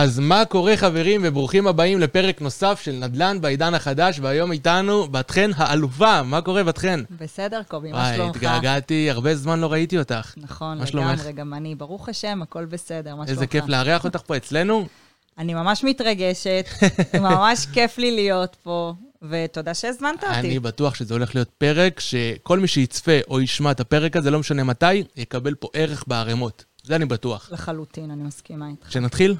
אז מה קורה חברים וברוכים הבאים לפרק נוסף של נדל"ן בעידן החדש והיום איתנו בת חן האלופה, מה קורה בת חן? בסדר קובי, מה שלומך? התגעגעתי, הרבה זמן לא ראיתי אותך. נכון? לגמרי, גם אני, ברוך השם, הכל בסדר, מה שלומך? איזה כיף לארח אותך פה אצלנו. אני ממש מתרגשת, ממש כיף לי להיות פה, ותודה שהזמנת אותי. אני בטוח שזה הולך להיות פרק שכל מי שיצפה או ישמע את הפרק הזה, לא משנה מתי, יקבל פה ערך בערימות. זה אני בטוח. לחלוטין, אני מסכימה איתך. שנתחיל?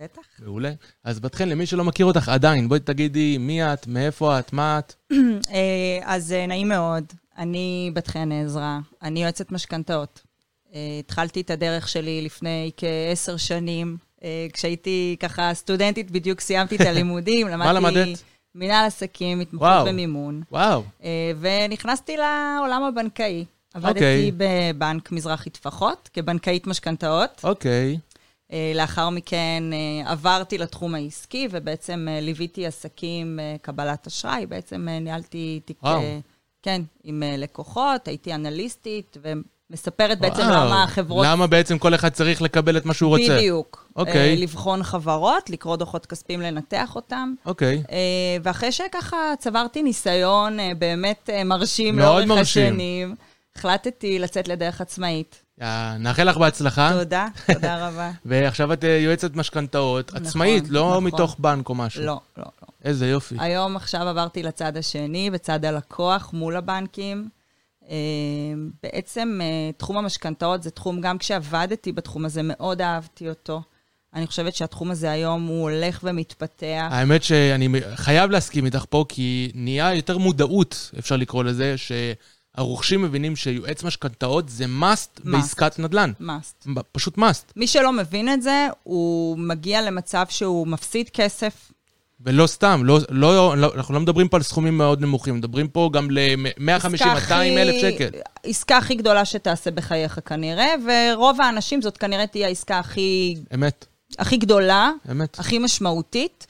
בטח. מעולה. אז בת חן, למי שלא מכיר אותך עדיין, בואי תגידי מי את, מאיפה את, מה את. אה, אז אה, נעים מאוד, אני בת חן עזרא, אני יועצת משכנתאות. אה, התחלתי את הדרך שלי לפני כעשר שנים, כשהייתי ככה סטודנטית, בדיוק סיימתי את הלימודים. מה למדת? מנהל עסקים, התמחות. במימון. וואו, ונכנסתי לעולם הבנקאי. אוקיי. עבדתי בבנק מזרחי טפחות, כבנקאית משכנתאות. אוקיי. אה, לאחר מכן אה, עברתי לתחום העסקי, ובעצם אה, ליוויתי עסקים, אה, קבלת אשראי. בעצם אה, ניהלתי תיק, וואו. אה, כן, עם אה, לקוחות, הייתי אנליסטית, ומספרת בעצם וואו. למה החברות... למה בעצם כל אחד צריך לקבל את מה שהוא רוצה? בדיוק. אוקיי. אה, לבחון חברות, לקרוא דוחות כספיים, לנתח אותם. אוקיי. אה, ואחרי שככה צברתי ניסיון אה, באמת אה, מרשים לאורך מרשים. השנים, החלטתי לצאת לדרך עצמאית. יא, נאחל לך בהצלחה. תודה, תודה רבה. ועכשיו את אה, יועצת משכנתאות, נכון, עצמאית, לא נכון. מתוך בנק או משהו. לא, לא, לא. איזה יופי. היום עכשיו עברתי לצד השני, בצד הלקוח, מול הבנקים. אה, בעצם אה, תחום המשכנתאות זה תחום, גם כשעבדתי בתחום הזה, מאוד אהבתי אותו. אני חושבת שהתחום הזה היום הוא הולך ומתפתח. האמת שאני חייב להסכים איתך פה, כי נהיה יותר מודעות, אפשר לקרוא לזה, שהרוכשים מבינים שיועץ משכנתאות זה must Must. בעסקת נדל"ן. must. פשוט must. מי שלא מבין את זה, הוא מגיע למצב שהוא מפסיד כסף. ולא סתם, לא, לא, לא, אנחנו לא מדברים פה על סכומים מאוד נמוכים, מדברים פה גם ל-150-200 עסקה אלף שקל. עסקה הכי גדולה שתעשה בחייך כנראה, ורוב האנשים זאת כנראה תהיה העסקה הכי, אמת, הכי גדולה, אמת. הכי משמעותית.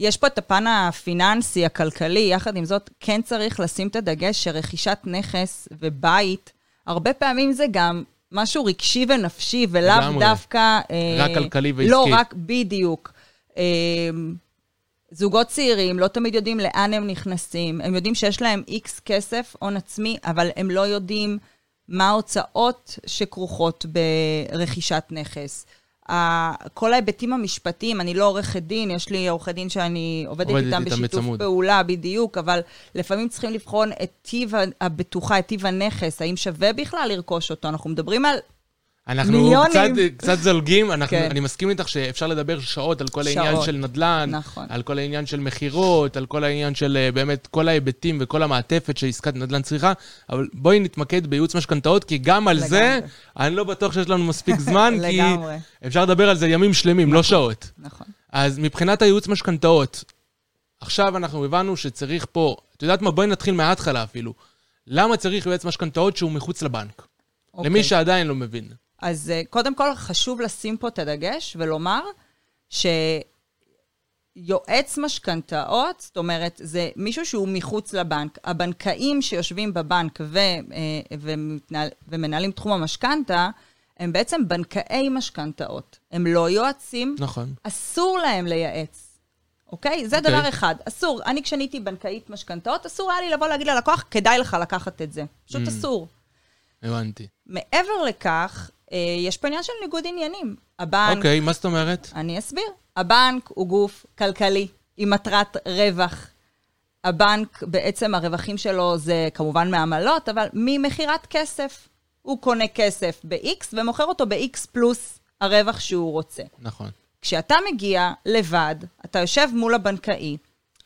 יש פה את הפן הפיננסי, הכלכלי, יחד עם זאת, כן צריך לשים את הדגש שרכישת נכס ובית, הרבה פעמים זה גם משהו רגשי ונפשי, ולאו. דווקא... אה, רק כלכלי ועסקי. לא, רק בדיוק. אה, זוגות צעירים לא תמיד יודעים לאן הם נכנסים. הם יודעים שיש להם איקס כסף, הון עצמי, אבל הם לא יודעים מה ההוצאות שכרוכות ברכישת נכס. כל ההיבטים המשפטיים, אני לא עורכת דין, יש לי עורכי דין שאני עובדת עובדת איתם איתם בשיתוף בצמוד. פעולה, בדיוק, אבל לפעמים צריכים לבחון את טיב הבטוחה, את טיב הנכס, האם שווה בכלל לרכוש אותו. אנחנו מדברים על אנחנו מיליונים. קצת, קצת זולגים, אנחנו, כן. אני מסכים איתך שאפשר לדבר שעות על כל שעות. העניין של נדל"ן, נכון. על כל העניין של מכירות, על כל העניין של אה, באמת כל ההיבטים וכל המעטפת שעסקת נדל"ן צריכה, אבל בואי נתמקד בייעוץ משכנתאות, כי גם על זה, לגמרי. אני לא בטוח שיש לנו מספיק זמן, כי לגמרי. אפשר לדבר על זה ימים שלמים, לא שעות. נכון. אז מבחינת הייעוץ משכנתאות, עכשיו אנחנו הבנו שצריך פה, את יודעת מה? בואי נתחיל מההתחלה אפילו. למה צריך יועץ משכנתאות שהוא מחוץ לבנק? אוקיי. למי שעדיין לא מבין. אז אה, קודם כל, חשוב לשים פה את הדגש ולומר שיועץ משכנתאות, זאת אומרת, זה מישהו שהוא מחוץ לבנק. הבנקאים שיושבים בבנק ו, אה, ומתנהל, ומנהלים תחום המשכנתה, הם בעצם בנקאי משכנתאות. הם לא יועצים, נכון. אסור להם לייעץ. אוקיי? זה אוקיי. דבר אחד. אסור. אני, כשאני הייתי בנקאית משכנתאות, אסור היה לי לבוא להגיד ללקוח, כדאי לך לקחת את זה. פשוט Mm. אסור. הבנתי. מעבר לכך, יש פה עניין של ניגוד עניינים. הבנק, אוקיי, מה זאת אומרת? אני אסביר. הבנק הוא גוף כלכלי עם מטרת רווח. הבנק, בעצם הרווחים שלו זה כמובן מעמלות, אבל ממכירת כסף. הוא קונה כסף ב-X ומוכר אותו ב-X פלוס הרווח שהוא רוצה. נכון. כשאתה מגיע לבד, אתה יושב מול הבנקאי,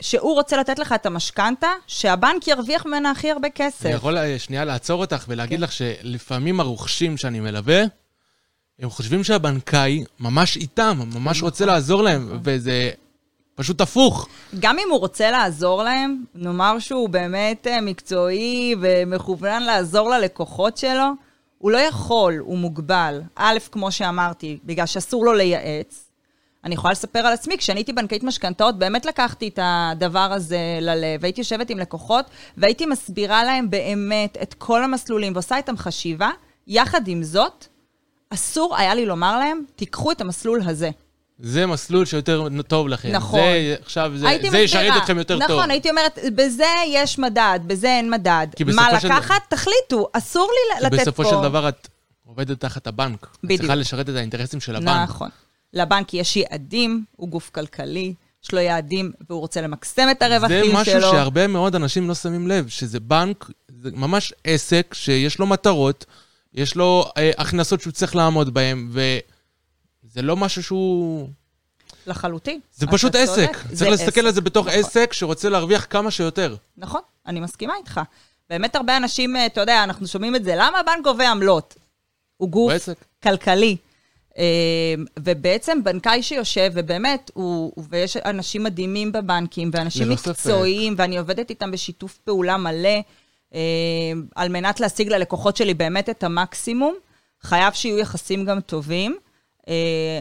שהוא רוצה לתת לך את המשכנתה, שהבנק ירוויח ממנה הכי הרבה כסף. אני יכול אה, שנייה לעצור אותך ולהגיד לך שלפעמים הרוכשים שאני מלווה, הם חושבים שהבנקאי ממש איתם, ממש רוצה לעזור להם, וזה פשוט הפוך. גם אם הוא רוצה לעזור להם, נאמר שהוא באמת אה, מקצועי ומכוון לעזור ללקוחות שלו, הוא לא יכול, הוא מוגבל. א', כמו שאמרתי, בגלל שאסור לו לייעץ. אני יכולה לספר על עצמי, כשאני הייתי בנקאית משכנתאות, באמת לקחתי את הדבר הזה ללב, הייתי יושבת עם לקוחות, והייתי מסבירה להם באמת את כל המסלולים, ועושה איתם חשיבה. יחד עם זאת, אסור היה לי לומר להם, תיקחו את המסלול הזה. זה מסלול שיותר טוב לכם. נכון. זה, עכשיו, זה, זה ישרת. אתכם יותר נכון, טוב. נכון, הייתי אומרת, בזה יש מדד, בזה אין מדד. כי מה בסופו של- לקחת? תחליטו, אסור לי כי לתת פה... בסופו של דבר את עובדת תחת הבנק. את בדיוק. צריכה לשרת את האינטרסים של הבנק. נכון. לבנק יש יעדים, הוא גוף כלכלי, יש לו יעדים והוא רוצה למקסם את הרווחים זה שלו. משהו שהרבה מאוד אנשים לא שמים לב, שזה בנק, זה ממש עסק שיש לו מטרות, יש לו אה, הכנסות שהוא צריך לעמוד בהן, וזה לא משהו שהוא... לחלוטין. זה פשוט עסק. זה צריך להסתכל על זה בתוך נכון. עסק שרוצה להרוויח כמה שיותר. נכון, אני מסכימה איתך. באמת הרבה אנשים, אה, אתה יודע, אנחנו שומעים את זה, למה הבנק גובה עמלות? הוא גוף הוא. כלכלי. אה, ובעצם בנקאי שיושב, ובאמת, הוא, ויש אנשים מדהימים בבנקים, ואנשים ללא ספק. מקצועיים, ואני עובדת איתם בשיתוף פעולה מלא, אה, על מנת להשיג ללקוחות שלי באמת את המקסימום. חייב שיהיו יחסים גם טובים. אה,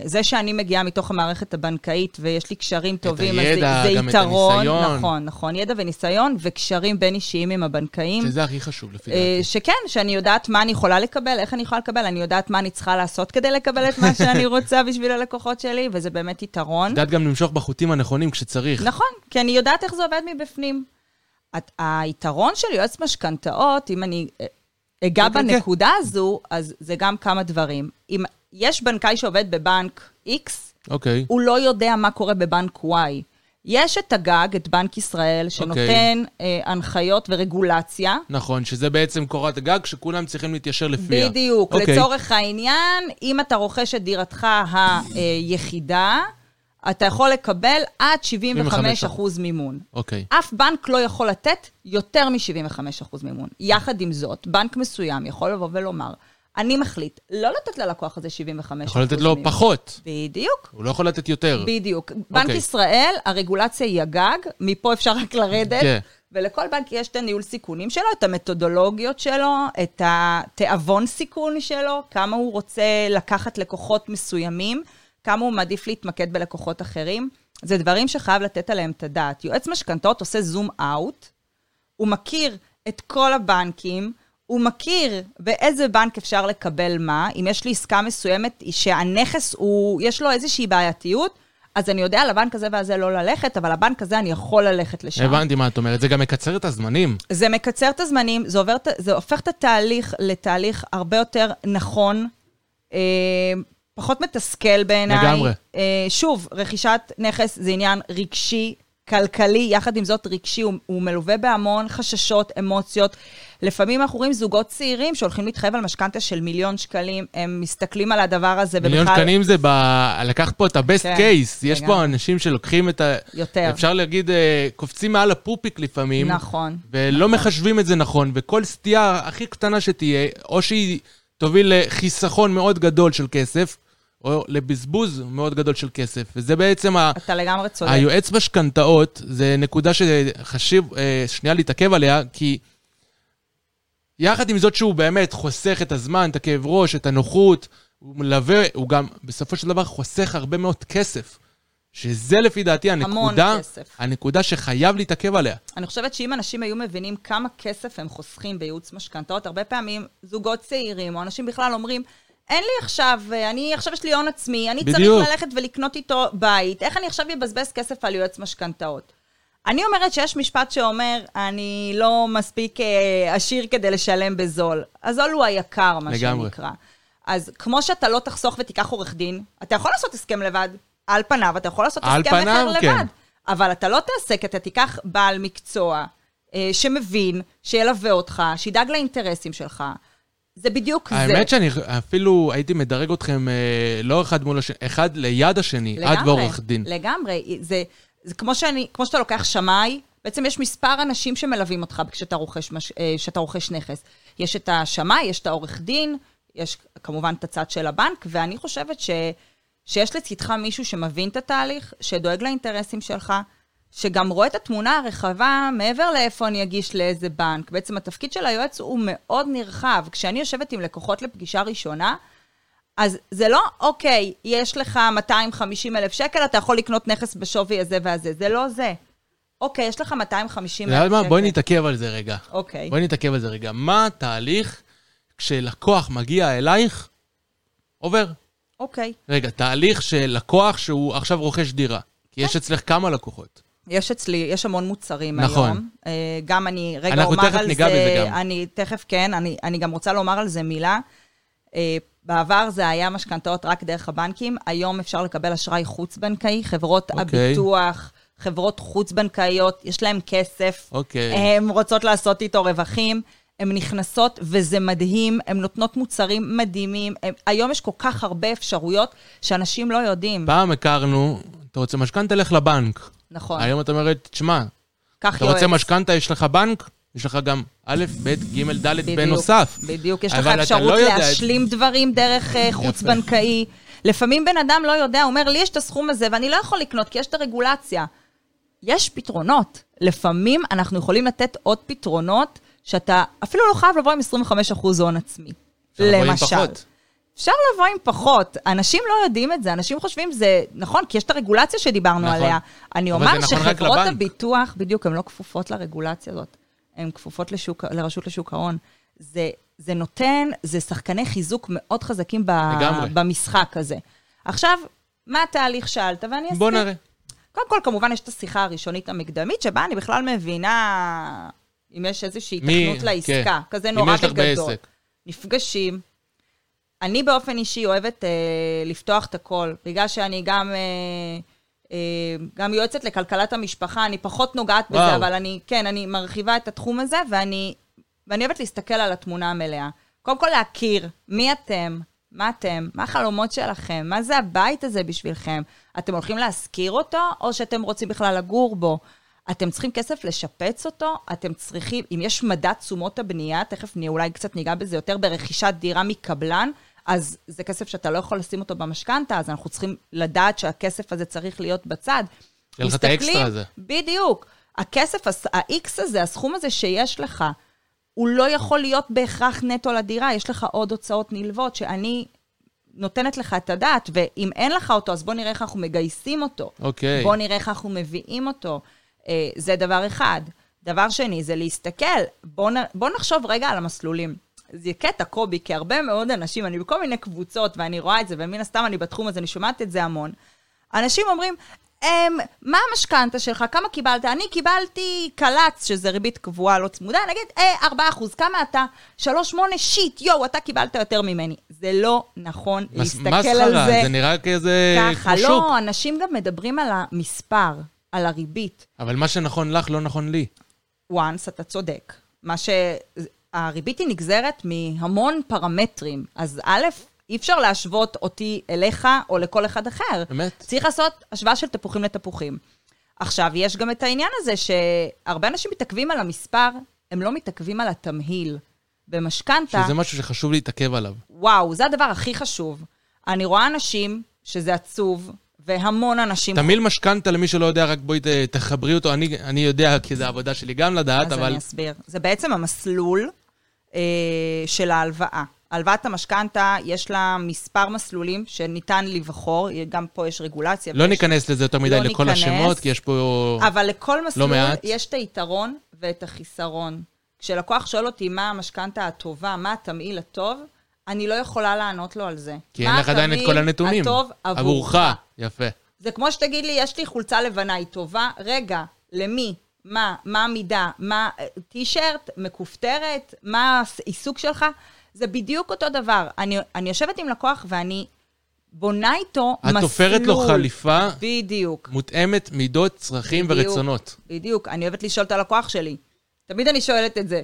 זה שאני מגיעה מתוך המערכת הבנקאית ויש לי קשרים טובים, הידע, אז זה, גם את זה יתרון. הניסיון. נכון, נכון, ידע וניסיון וקשרים בין אישיים עם הבנקאים. שזה הכי חשוב לפי אה, דעתי. שכן, שאני יודעת מה אני יכולה לקבל, איך אני יכולה לקבל, אני יודעת מה אני צריכה לעשות כדי לקבל את מה שאני רוצה בשביל הלקוחות שלי, וזה באמת יתרון. יודעת גם למשוך בחוטים הנכונים כשצריך. נכון, כי אני יודעת איך זה עובד מבפנים. את- היתרון של יועץ משכנתאות, אם אני אה, אגע כן, כן, בנקודה הזו, אז זה גם כמה דברים. אם יש בנקאי שעובד בבנק X, אוקיי. הוא לא יודע מה קורה בבנק Y. יש את הגג, את בנק ישראל, שנותן אה, הנחיות ורגולציה. נכון, שזה בעצם קורת הגג שכולם צריכים להתיישר לפיה. בדיוק. אוקיי. לצורך העניין, אם אתה רוכש את דירתך היחידה, אתה יכול לקבל עד 75% מימון. אוקיי. אף בנק לא יכול לתת יותר מ-75% מימון. יחד עם זאת, בנק מסוים יכול לבוא ולומר, אני מחליט לא לתת ללקוח הזה 75% יכול לתת לו מימון. פחות. בדיוק. הוא לא יכול לתת יותר. בדיוק. בנק אוקיי. ישראל, הרגולציה היא הגג, מפה אפשר רק לרדת. כן. ולכל בנק יש את הניהול סיכונים שלו, את המתודולוגיות שלו, את התיאבון סיכון שלו, כמה הוא רוצה לקחת לקוחות מסוימים, כמה הוא מעדיף להתמקד בלקוחות אחרים. זה דברים שחייב לתת עליהם את הדעת. יועץ משכנתאות עושה זום אאוט, הוא מכיר את כל הבנקים, הוא מכיר באיזה בנק אפשר לקבל מה. אם יש לי עסקה מסוימת שהנכס הוא, יש לו איזושהי בעייתיות, אז אני יודע לבנק הזה והזה לא ללכת, אבל לבנק הזה אני יכול ללכת לשם. הבנתי מה את אומרת, זה גם מקצר את הזמנים. זה מקצר את הזמנים, זה, עובר, זה הופך את התהליך לתהליך הרבה יותר נכון, אה, פחות מתסכל בעיניי. לגמרי. אה, שוב, רכישת נכס זה עניין רגשי, כלכלי, יחד עם זאת רגשי, הוא, הוא מלווה בהמון חששות, אמוציות. לפעמים אנחנו רואים זוגות צעירים שהולכים להתחייב על משכנתה של מיליון שקלים, הם מסתכלים על הדבר הזה מיליון שקלים זה ב... לקח פה את ה-best כן, case. יש פה. אנשים שלוקחים את ה... יותר. אפשר להגיד, אה, קופצים מעל הפופיק לפעמים. נכון. ולא מחשבים את זה נכון, וכל סטייה הכי קטנה שתהיה, או שהיא תוביל לחיסכון מאוד גדול של כסף, או לבזבוז מאוד גדול של כסף. וזה בעצם ה... אתה לגמרי צודק. היועץ משכנתאות, זה נקודה שחשוב אה, שנייה להתעכב עליה, כי יחד עם זאת שהוא באמת חוסך את הזמן, את הכאב ראש, את הנוחות, הוא מלווה, הוא גם בסופו של דבר חוסך הרבה מאוד כסף. שזה לפי דעתי הנקודה. הנקודה שחייב להתעכב עליה. אני חושבת שאם אנשים היו מבינים כמה כסף הם חוסכים בייעוץ משכנתאות, הרבה פעמים זוגות צעירים או אנשים בכלל אומרים, אין לי עכשיו, אני עכשיו יש לי הון עצמי, אני בדיוק. צריך ללכת ולקנות איתו בית, איך אני עכשיו אבזבז כסף על יועץ משכנתאות? אני אומרת שיש משפט שאומר, אני לא מספיק אה, עשיר כדי לשלם בזול. הזול הוא היקר, מה לגמרי. שנקרא. אז כמו שאתה לא תחסוך ותיקח עורך דין, אתה יכול לעשות הסכם לבד. על פניו, אתה יכול לעשות הסכם מכר כן. לבד. אבל אתה לא תעשה, כי אתה תיקח בעל מקצוע אה, שמבין, שילווה אותך, שידאג לאינטרסים שלך. זה בדיוק זה. האמת שאני אפילו הייתי מדרג אתכם אה, לא אחד מול השני, אחד ליד השני, עד ועורך דין. לגמרי. זה, זה כמו, שאני, כמו שאתה לוקח שמאי, בעצם יש מספר אנשים שמלווים אותך כשאתה רוכש, מש- אה, כשאתה רוכש נכס. יש את השמאי, יש את העורך דין, יש כמובן את הצד של הבנק, ואני חושבת ש, שיש לצדך מישהו שמבין את התהליך, שדואג לאינטרסים שלך, שגם רואה את התמונה הרחבה מעבר לאיפה אני אגיש לאיזה בנק. בעצם התפקיד של היועץ הוא מאוד נרחב. כשאני יושבת עם לקוחות לפגישה ראשונה, אז זה לא, אוקיי, יש לך 250 אלף שקל, אתה יכול לקנות נכס בשווי הזה והזה. זה לא זה. אוקיי, יש לך 250 אתה אלף שקל. בואי נתעכב על זה רגע. אוקיי. בואי נתעכב על זה רגע. מה התהליך כשלקוח מגיע אלייך, עובר? אוקיי. רגע, תהליך של לקוח שהוא עכשיו רוכש דירה. כי כן. יש אצלך כמה לקוחות. יש אצלי, יש המון מוצרים נכון. היום. אה, גם אני, רגע, אנחנו אומר תכף על ניגע זה, בזה גם. אני תכף כן, אני, אני גם רוצה לומר על זה מילה. אה, בעבר זה היה משכנתאות רק דרך הבנקים, היום אפשר לקבל אשראי חוץ-בנקאי, חברות אוקיי. הביטוח, חברות חוץ-בנקאיות, יש להן כסף, אוקיי. הן רוצות לעשות איתו רווחים, הן נכנסות וזה מדהים, הן נותנות מוצרים מדהימים, הם, היום יש כל כך הרבה אפשרויות שאנשים לא יודעים. פעם הכרנו, אתה רוצה משכנתה, לך לבנק. נכון, היום את אומרת, תשמע, קח אתה רוצה יועץ. משכנתה, יש לך בנק, יש לך גם א', ב', ג', ד', בנוסף. בדיוק, יש לך אפשרות לא יודע את- להשלים דברים דרך אה, חוץ-בנקאי. לפעמים בן אדם לא יודע, אומר, לי יש את הסכום הזה ואני לא יכול לקנות כי יש את הרגולציה. יש פתרונות. לפעמים אנחנו יכולים לתת עוד פתרונות שאתה אפילו לא חייב לבוא עם 25% הון עצמי. למשל. פחות. אפשר לבוא עם פחות. אנשים לא יודעים את זה, אנשים חושבים זה נכון, כי יש את הרגולציה שדיברנו נכון. עליה. אני אומר נכון שחברות. הביטוח, בדיוק, הן לא כפופות לרגולציה הזאת. הן כפופות לשוק, לרשות לשוק ההון. זה, זה נותן, זה שחקני חיזוק מאוד חזקים ב, לגמרי. במשחק הזה. עכשיו, מה התהליך שאלת, ואני אסביר. בוא נראה. קודם כל, כמובן, יש את השיחה הראשונית המקדמית, שבה אני בכלל מבינה אם יש איזושהי התכנות לעסקה. כן. כזה נורא. בעסק. נפגשים. אני באופן אישי אוהבת אה, לפתוח את הכל, בגלל שאני גם, אה, אה, גם יועצת לכלכלת המשפחה, אני פחות נוגעת בזה, וואו. אבל אני, כן, אני מרחיבה את התחום הזה, ואני, ואני אוהבת להסתכל על התמונה המלאה. קודם כל להכיר מי אתם, מה אתם, מה החלומות שלכם, מה זה הבית הזה בשבילכם. אתם הולכים להשכיר אותו, או שאתם רוצים בכלל לגור בו? אתם צריכים כסף לשפץ אותו, אתם צריכים, אם יש מדד תשומות הבנייה, תכף נהיה, אולי קצת ניגע בזה יותר, ברכישת דירה מקבלן, אז זה כסף שאתה לא יכול לשים אותו במשכנתה, אז אנחנו צריכים לדעת שהכסף הזה צריך להיות בצד. שיהיה לך את האקסטרה הזה. בדיוק. הכסף, ה-X הזה, הסכום הזה שיש לך, הוא לא יכול להיות בהכרח נטו לדירה, יש לך עוד הוצאות נלוות שאני נותנת לך את הדעת, ואם אין לך אותו, אז בוא נראה איך אנחנו מגייסים אותו. אוקיי. בוא נראה איך אנחנו מביאים אותו. אה, זה דבר אחד. דבר שני, זה להסתכל, בוא, נ, בוא נחשוב רגע על המסלולים. זה קטע, קובי, כי הרבה מאוד אנשים, אני בכל מיני קבוצות, ואני רואה את זה, ומן הסתם אני בתחום הזה, אני שומעת את זה המון. אנשים אומרים, אמ, מה המשכנתה שלך? כמה קיבלת? אני קיבלתי קל"צ, שזה ריבית קבועה לא צמודה, נגיד אה, 4%, כמה אתה? 3.8, שיט, יואו, אתה קיבלת יותר ממני. זה לא נכון מס- להסתכל מסחרה, על זה. זה נראה כזה ככה, כמו שוק. לא, אנשים גם מדברים על המספר, על הריבית. אבל מה שנכון לך, לא נכון לי. once, אתה צודק. מה ש... הריבית היא נגזרת מהמון פרמטרים. אז א', אי אפשר להשוות אותי אליך או לכל אחד אחר. באמת? צריך לעשות השוואה של תפוחים לתפוחים. עכשיו, יש גם את העניין הזה שהרבה אנשים מתעכבים על המספר, הם לא מתעכבים על התמהיל. במשכנתה, שזה משהו שחשוב להתעכב עליו. וואו, זה הדבר הכי חשוב. אני רואה אנשים שזה עצוב, והמון אנשים... תמיל משכנתה, למי שלא יודע, רק בואי תחברי אותו. אני, אני יודע, כי זו העבודה שלי גם לדעת, אז אבל אני אסביר. זה בעצם המסלול של ההלוואה. הלוואת המשכנתה, יש לה מספר מסלולים שניתן לבחור, גם פה יש רגולציה. לא ויש- ניכנס לזה יותר מדי לא לכל ניכנס. השמות, כי יש פה... אבל לכל מסלול מעט. יש את היתרון ואת החיסרון. כשלקוח שואל אותי מה המשכנתה הטובה, מה התמהיל הטוב, אני לא יכולה לענות לו על זה. כי אין לך עדיין את כל הנתונים. הטוב עבורך. יפה. זה כמו שתגיד לי, יש לי חולצה לבנה, היא טובה? רגע, למי? מה? מה המידה? מה... טישרט? מכופתרת? מה העיסוק שלך? זה בדיוק אותו דבר. אני, אני יושבת עם לקוח ואני בונה איתו את מסלול. תופרת לו חליפה בדיוק. מותאמת מידות, צרכים בדיוק. ורצונות. בדיוק. אני אוהבת לשאול את הלקוח שלי. תמיד אני שואלת את זה.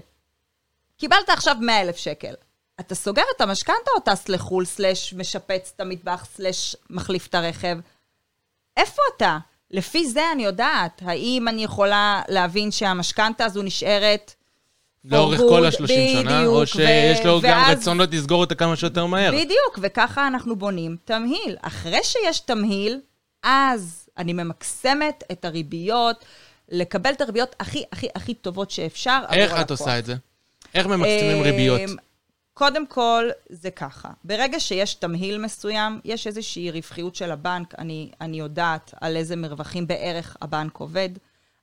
קיבלת עכשיו 100 אלף שקל. אתה סוגר את המשכנתה או טס לחו"ל, סלש משפץ את המטבח, סלש מחליף את הרכב? איפה אתה? לפי זה אני יודעת, האם אני יכולה להבין שהמשכנתה הזו נשארת... לאורך כל ה-30 שנה, או שיש לו ו- גם ואז- רצונות לסגור אותה כמה שיותר מהר. בדיוק, וככה אנחנו בונים תמהיל. אחרי שיש תמהיל, אז אני ממקסמת את הריביות, לקבל את הריביות הכי הכי הכי טובות שאפשר איך הלקוח. את עושה את זה? איך ממקסימים ריביות? קודם כל, זה ככה. ברגע שיש תמהיל מסוים, יש איזושהי רווחיות של הבנק, אני, אני יודעת על איזה מרווחים בערך הבנק עובד.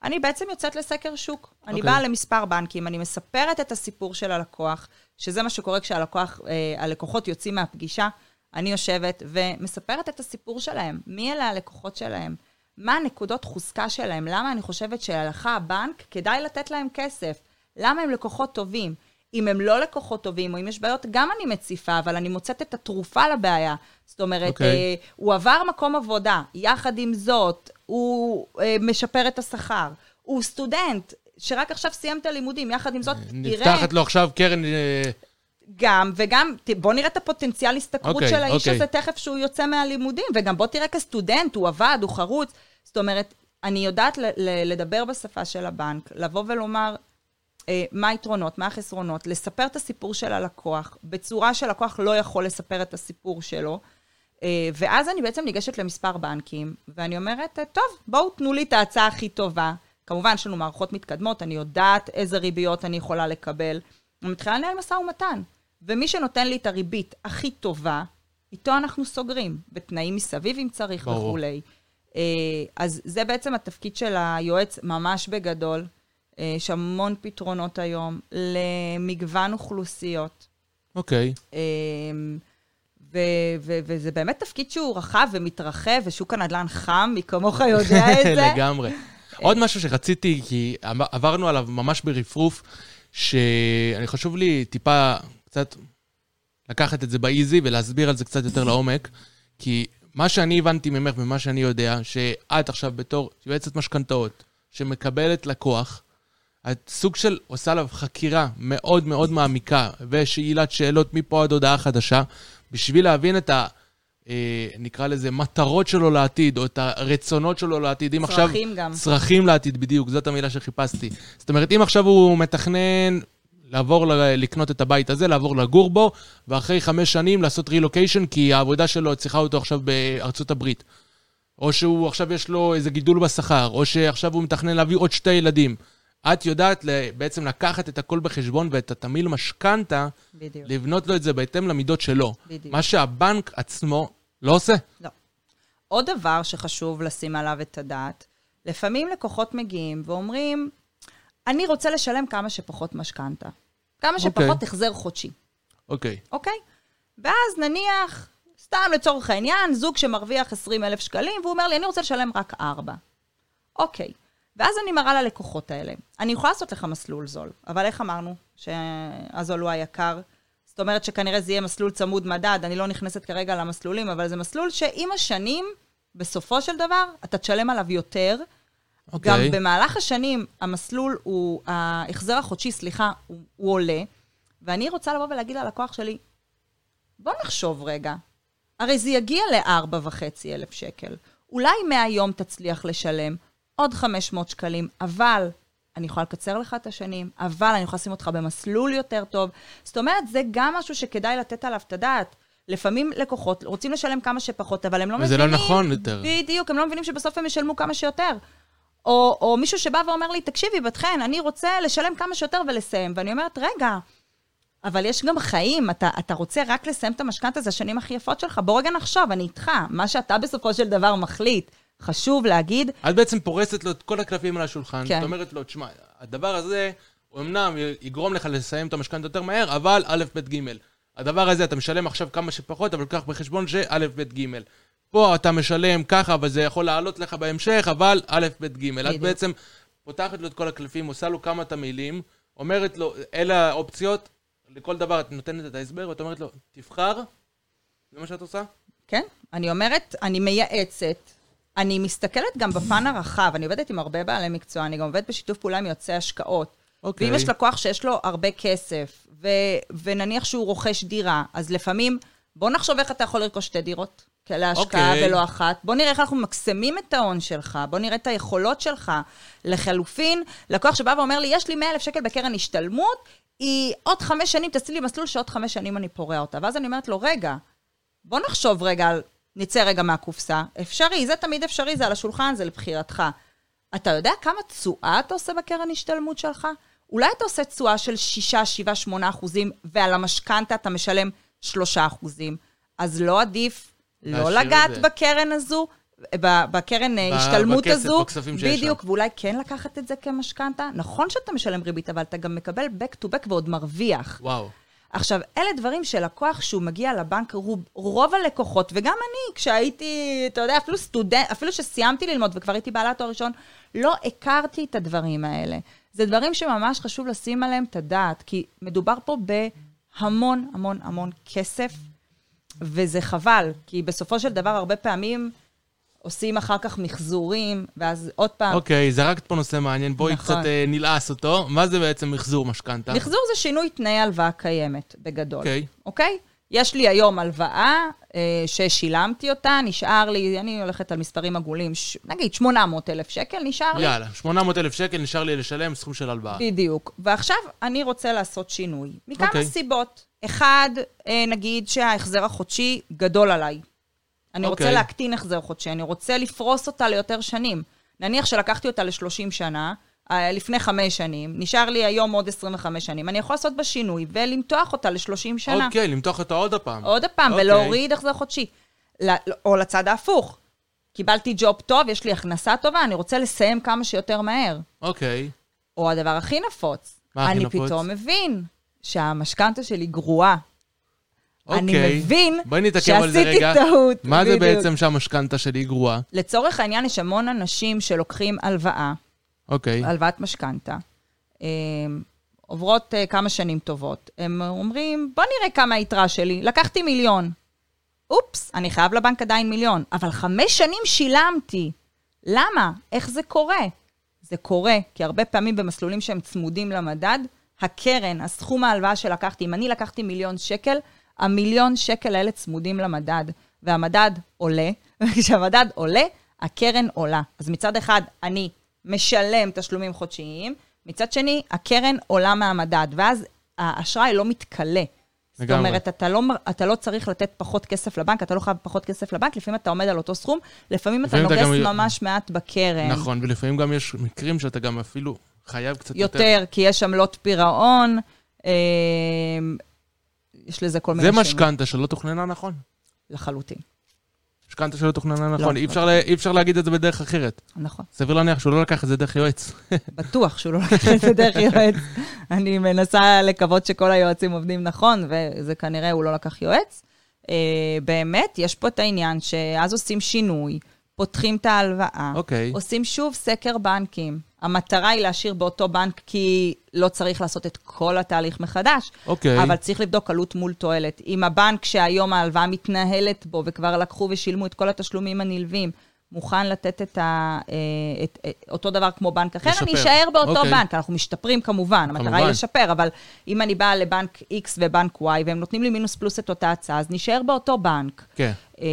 אני בעצם יוצאת לסקר שוק. אני אוקיי. באה למספר בנקים, אני מספרת את הסיפור של הלקוח, שזה מה שקורה כשהלקוח, אה, יוצאים מהפגישה. אני יושבת ומספרת את הסיפור שלהם. מי אלה הלקוחות שלהם? מה הנקודות חוזקה שלהם? למה אני חושבת שהלכה הבנק, כדאי לתת להם כסף? למה הם לקוחות טובים? אם הם לא לקוחות טובים, או אם יש בעיות, גם אני מציפה, אבל אני מוצאת את התרופה לבעיה. זאת אומרת, okay. אוקיי. אה, הוא עבר מקום עבודה, יחד עם זאת, הוא אה, משפר את השכר. הוא סטודנט שרק עכשיו סיים את הלימודים, יחד עם זאת, תראה... נפתחת לו עכשיו קרן... אה, גם, וגם, בוא נראה את הפוטנציאל השתכרות אוקיי, של האיש אוקיי. הזה תכף שהוא יוצא מהלימודים, וגם בוא תראה כסטודנט, הוא עבד, הוא חרוץ. זאת אומרת, אני יודעת לדבר בשפה של הבנק, לבוא ולומר אה, מה היתרונות, מה החסרונות, לספר את הסיפור של הלקוח, בצורה שלקוח לא יכול לספר את הסיפור שלו. אה, ואז אני בעצם ניגשת למספר בנקים, ואני אומרת, אה, טוב, בואו תנו לי את ההצעה הכי טובה. כמובן, יש לנו מערכות מתקדמות, אני יודעת איזה ריביות אני יכולה לקבל. אני מתחילה לנהל משא ומתן. ומי שנותן לי את הריבית הכי טובה, איתו אנחנו סוגרים, בתנאים מסביב אם צריך ברור. וכולי. אה, אז זה בעצם התפקיד של היועץ ממש בגדול. אה, יש המון פתרונות היום למגוון אוכלוסיות. אוקיי. אה, ו- ו- וזה באמת תפקיד שהוא רחב ומתרחב, ושוק הנדל"ן חם, מי כמוך יודע את זה. לגמרי. עוד משהו שרציתי, כי עב- עברנו עליו ממש ברפרוף, שאני חשוב לי טיפה קצת לקחת את זה באיזי ולהסביר על זה קצת יותר לעומק, כי מה שאני הבנתי ממך ומה שאני יודע, שאת עכשיו בתור יועצת משכנתאות, שמקבלת לקוח, סוג של עושה עליו חקירה מאוד מאוד מעמיקה, ושאלת שאלות מפה עד הודעה חדשה, בשביל להבין את ה... אה, נקרא לזה מטרות שלו לעתיד, או את הרצונות שלו לעתיד. אם עכשיו... צרכים גם. צרכים לעתיד, בדיוק, זאת המילה שחיפשתי. זאת אומרת, אם עכשיו הוא מתכנן לעבור, ל- לקנות את הבית הזה, לעבור לגור בו, ואחרי חמש שנים לעשות רילוקיישן, כי העבודה שלו צריכה אותו עכשיו בארצות הברית. או שהוא עכשיו יש לו איזה גידול בשכר, או שעכשיו הוא מתכנן להביא עוד שתי ילדים. את יודעת בעצם לקחת את הכל בחשבון ואת התמהיל משכנתה. לבנות לו את זה בהתאם למידות שלו. בדיוק. מה שהבנק עצמו לא עושה. לא. עוד דבר שחשוב לשים עליו את הדעת, לפעמים לקוחות מגיעים ואומרים, אני רוצה לשלם כמה שפחות משכנתה. כמה שפחות אוקיי. החזר חודשי, אוקיי. אוקיי? ואז נניח, סתם לצורך העניין, זוג שמרוויח 20 אלף שקלים, והוא אומר לי, אני רוצה לשלם רק 4. אוקיי. ואז אני מראה ללקוחות האלה, אני יכולה לעשות לך מסלול זול, אבל איך אמרנו שהזול הוא היקר? זאת אומרת שכנראה זה יהיה מסלול צמוד מדד, אני לא נכנסת כרגע למסלולים, אבל זה מסלול שעם השנים, בסופו של דבר, אתה תשלם עליו יותר. אוקיי. גם במהלך השנים, המסלול הוא, ההחזר החודשי, סליחה, הוא, הוא עולה, ואני רוצה לבוא ולהגיד ללקוח שלי, בוא נחשוב רגע, הרי זה יגיע ל-4.5 אלף שקל. אולי מהיום תצליח לשלם עוד 500 שקלים, אבל אני יכולה לקצר לך את השנים, אבל אני יכולה לשים אותך במסלול יותר טוב. זאת אומרת, זה גם משהו שכדאי לתת עליו את הדעת. לפעמים לקוחות רוצים לשלם כמה שפחות, אבל הם לא וזה מבינים... לא נכון יותר. בדיוק, הם לא מבינים שבסוף הם ישלמו כמה שיותר. או, או מישהו שבא ואומר לי, תקשיבי, בת חן, אני רוצה לשלם כמה שיותר ולסיים. ואני אומרת, רגע, אבל יש גם חיים, אתה, אתה רוצה רק לסיים את המשכנתה, זה השנים הכי יפות שלך. בוא רגע נחשוב, אני איתך. מה שאתה בסופו של דבר מחליט, חשוב להגיד, את בעצם פורסת לו את כל הקלפים על השולחן. כן. את אומרת לו, תשמע, הדבר הזה, הוא אמנם יגרום לך לסיים את המשכנתה יותר מהר, אבל א', ב', ג'. הדבר הזה, אתה משלם עכשיו כמה שפחות, אבל קח בחשבון שא', ב', ג'. פה אתה משלם ככה, אבל זה יכול לעלות לך בהמשך, אבל א', ב', ג'. את בדיוק. בעצם פותחת לו את כל הקלפים, עושה לו כמה תמהילים, אומרת לו, אלה האופציות, לכל דבר את נותנת את ההסבר, ואת אומרת לו, תבחר, זה מה שאת עושה? כן, אני אומרת, אני מייעצת. אני מסתכלת גם בפן הרחב, אני עובדת עם הרבה בעלי מקצוע, אני גם עובדת בשיתוף פעולה עם יועצי השקעות. אוקיי. ואם יש לקוח שיש לו הרבה כסף, ו- ונניח שהוא רוכש דירה, אז לפעמים, בוא נחשוב איך אתה יכול לרכוש שתי דירות להשקעה אוקיי. ולא אחת. בוא נראה איך אנחנו מקסמים את ההון שלך, בוא נראה את היכולות שלך. לחלופין, לקוח שבא ואומר לי, יש לי 100 אלף שקל בקרן השתלמות, היא עוד חמש שנים, תעשי לי מסלול שעוד חמש שנים אני פורע אותה. ואז אני אומרת לו, רגע, בוא נחשוב רגע על, נצא רגע מהקופסה. אפשרי, זה תמיד אפשרי, זה על השולחן, זה לבחירתך. אתה יודע כמה תשואה אתה עושה בקרן השתלמות שלך? אולי אתה עושה תשואה של 6, 7, 8 אחוזים, ועל המשכנתה אתה משלם 3 אחוזים. אז לא עדיף לא לגעת זה. בקרן הזו, בקרן השתלמות בכסף, הזו. בכספים שיש בדיוק, שם. ואולי כן לקחת את זה כמשכנתה. נכון שאתה משלם ריבית, אבל אתה גם מקבל back to back ועוד מרוויח. וואו. עכשיו, אלה דברים שלקוח שהוא מגיע לבנק, רוב, רוב הלקוחות, וגם אני, כשהייתי, אתה יודע, אפילו סטודנט, אפילו שסיימתי ללמוד וכבר הייתי בעלת תואר ראשון, לא הכרתי את הדברים האלה. זה דברים שממש חשוב לשים עליהם את הדעת, כי מדובר פה בהמון המון המון כסף, וזה חבל, כי בסופו של דבר, הרבה פעמים עושים אחר כך מחזורים, ואז עוד פעם... אוקיי, זרקת פה נושא מעניין, בואי נכון. קצת אה, נלעס אותו. מה זה בעצם מחזור משכנתה? מחזור זה שינוי תנאי הלוואה קיימת, בגדול. אוקיי. אוקיי? יש לי היום הלוואה אה, ששילמתי אותה, נשאר לי, אני הולכת על מספרים עגולים, ש... נגיד 800 אלף שקל, נשאר לי. יאללה, 800 אלף שקל נשאר לי לשלם סכום של הלוואה. בדיוק. ועכשיו אני רוצה לעשות שינוי. מכמה אוקיי. סיבות. אחד, אה, נגיד שההחזר החודשי גדול עליי. אני רוצה אוקיי. להקטין החזר חודשי, אני רוצה לפרוס אותה ליותר שנים. נניח שלקחתי אותה ל-30 שנה, אה, לפני חמש שנים, נשאר לי היום עוד 25 שנים, אני יכולה לעשות בה שינוי ולמתוח אותה ל-30 שנה. אוקיי, למתוח אותה עוד הפעם. עוד פעם, אוקיי. ולהוריד החזר חודשי. או לצד ההפוך. קיבלתי ג'וב טוב, יש לי הכנסה טובה, אני רוצה לסיים כמה שיותר מהר. אוקיי. או הדבר הכי נפוץ, מה הכי אני נפוץ? פתאום מבין שהמשכנתה שלי גרועה. אני אוקיי. מבין שעשיתי. טעות. מה זה. בעצם שהמשכנתה שלי גרועה? לצורך העניין, יש המון אנשים שלוקחים הלוואה, אוקיי. הלוואת משכנתה, אה, עוברות אה, כמה שנים טובות. הם אומרים, בוא נראה כמה היתרה שלי, לקחתי מיליון. אופס, אני חייב לבנק עדיין מיליון, אבל חמש שנים שילמתי. למה? איך זה קורה? זה קורה כי הרבה פעמים במסלולים שהם צמודים למדד, הקרן, הסכום ההלוואה שלקחתי, אם אני לקחתי מיליון שקל, המיליון שקל האלה צמודים למדד, והמדד עולה, וכשהמדד עולה, הקרן עולה. אז מצד אחד, אני משלם תשלומים חודשיים, מצד שני, הקרן עולה מהמדד, ואז האשראי לא מתכלה. זאת. אומרת, אתה לא, אתה לא צריך לתת פחות כסף לבנק, אתה לא חייב פחות כסף לבנק, לפעמים אתה עומד על אותו סכום, לפעמים אתה לפעמים אתה נוגס גם- ממש מעט בקרן. נכון, ולפעמים גם יש מקרים שאתה גם אפילו חייב קצת יותר. יותר, כי יש עמלות פירעון, אה, יש לזה כל מיני זה. משכנתה שלא תוכננה נכון. לחלוטין, משכנתה שלא תוכננה נכון. לא. אי אפשר לה- אי אפשר להגיד את זה בדרך אחרת. נכון. סביר להניח שהוא לא לקח את זה דרך יועץ. בטוח שהוא לא לקח את זה דרך יועץ. אני מנסה לקוות שכל היועצים עובדים נכון, וזה כנראה הוא לא לקח יועץ. אה, באמת, יש פה את העניין שאז עושים שינוי, פותחים את ההלוואה, אוקיי. עושים שוב סקר בנקים. המטרה היא להשאיר באותו בנק כי לא צריך לעשות את כל התהליך מחדש, אוקיי. אבל צריך לבדוק עלות מול תועלת. אם הבנק שהיום ההלוואה מתנהלת בו וכבר לקחו ושילמו את כל התשלומים הנלווים, מוכן לתת את ה, אה, את, את, אותו דבר כמו בנק אחר, לשפר. אני אשאר באותו אוקיי. בנק. אנחנו משתפרים כמובן, המטרה כמובן. היא לשפר, אבל אם אני באה לבנק X ובנק Y והם נותנים לי מינוס פלוס את אותה הצעה, אז נשאר באותו בנק. כן. אה,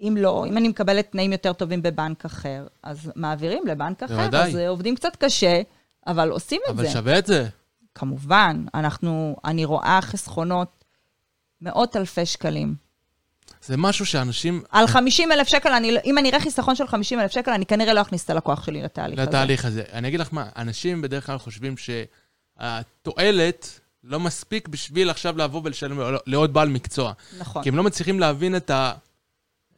אם לא, אם אני מקבלת תנאים יותר טובים בבנק אחר, אז מעבירים לבנק אחר, בוודאי. אז אה, עובדים קצת קשה, אבל עושים את אבל זה. שווה את זה. כמובן, אנחנו, אני רואה חסכונות מאות אלפי שקלים. זה משהו שאנשים, על 50 אלף שקל, אני, אם אני אראה חיסכון של 50 אלף שקל, אני כנראה לא אכניס את הלקוח שלי לתהליך הזה. לתהליך הזה. אני אגיד לך מה, אנשים בדרך כלל חושבים שהתועלת לא מספיק בשביל עכשיו לבוא ולשלם לעוד בעל מקצוע. נכון. כי הם לא מצליחים להבין את ה...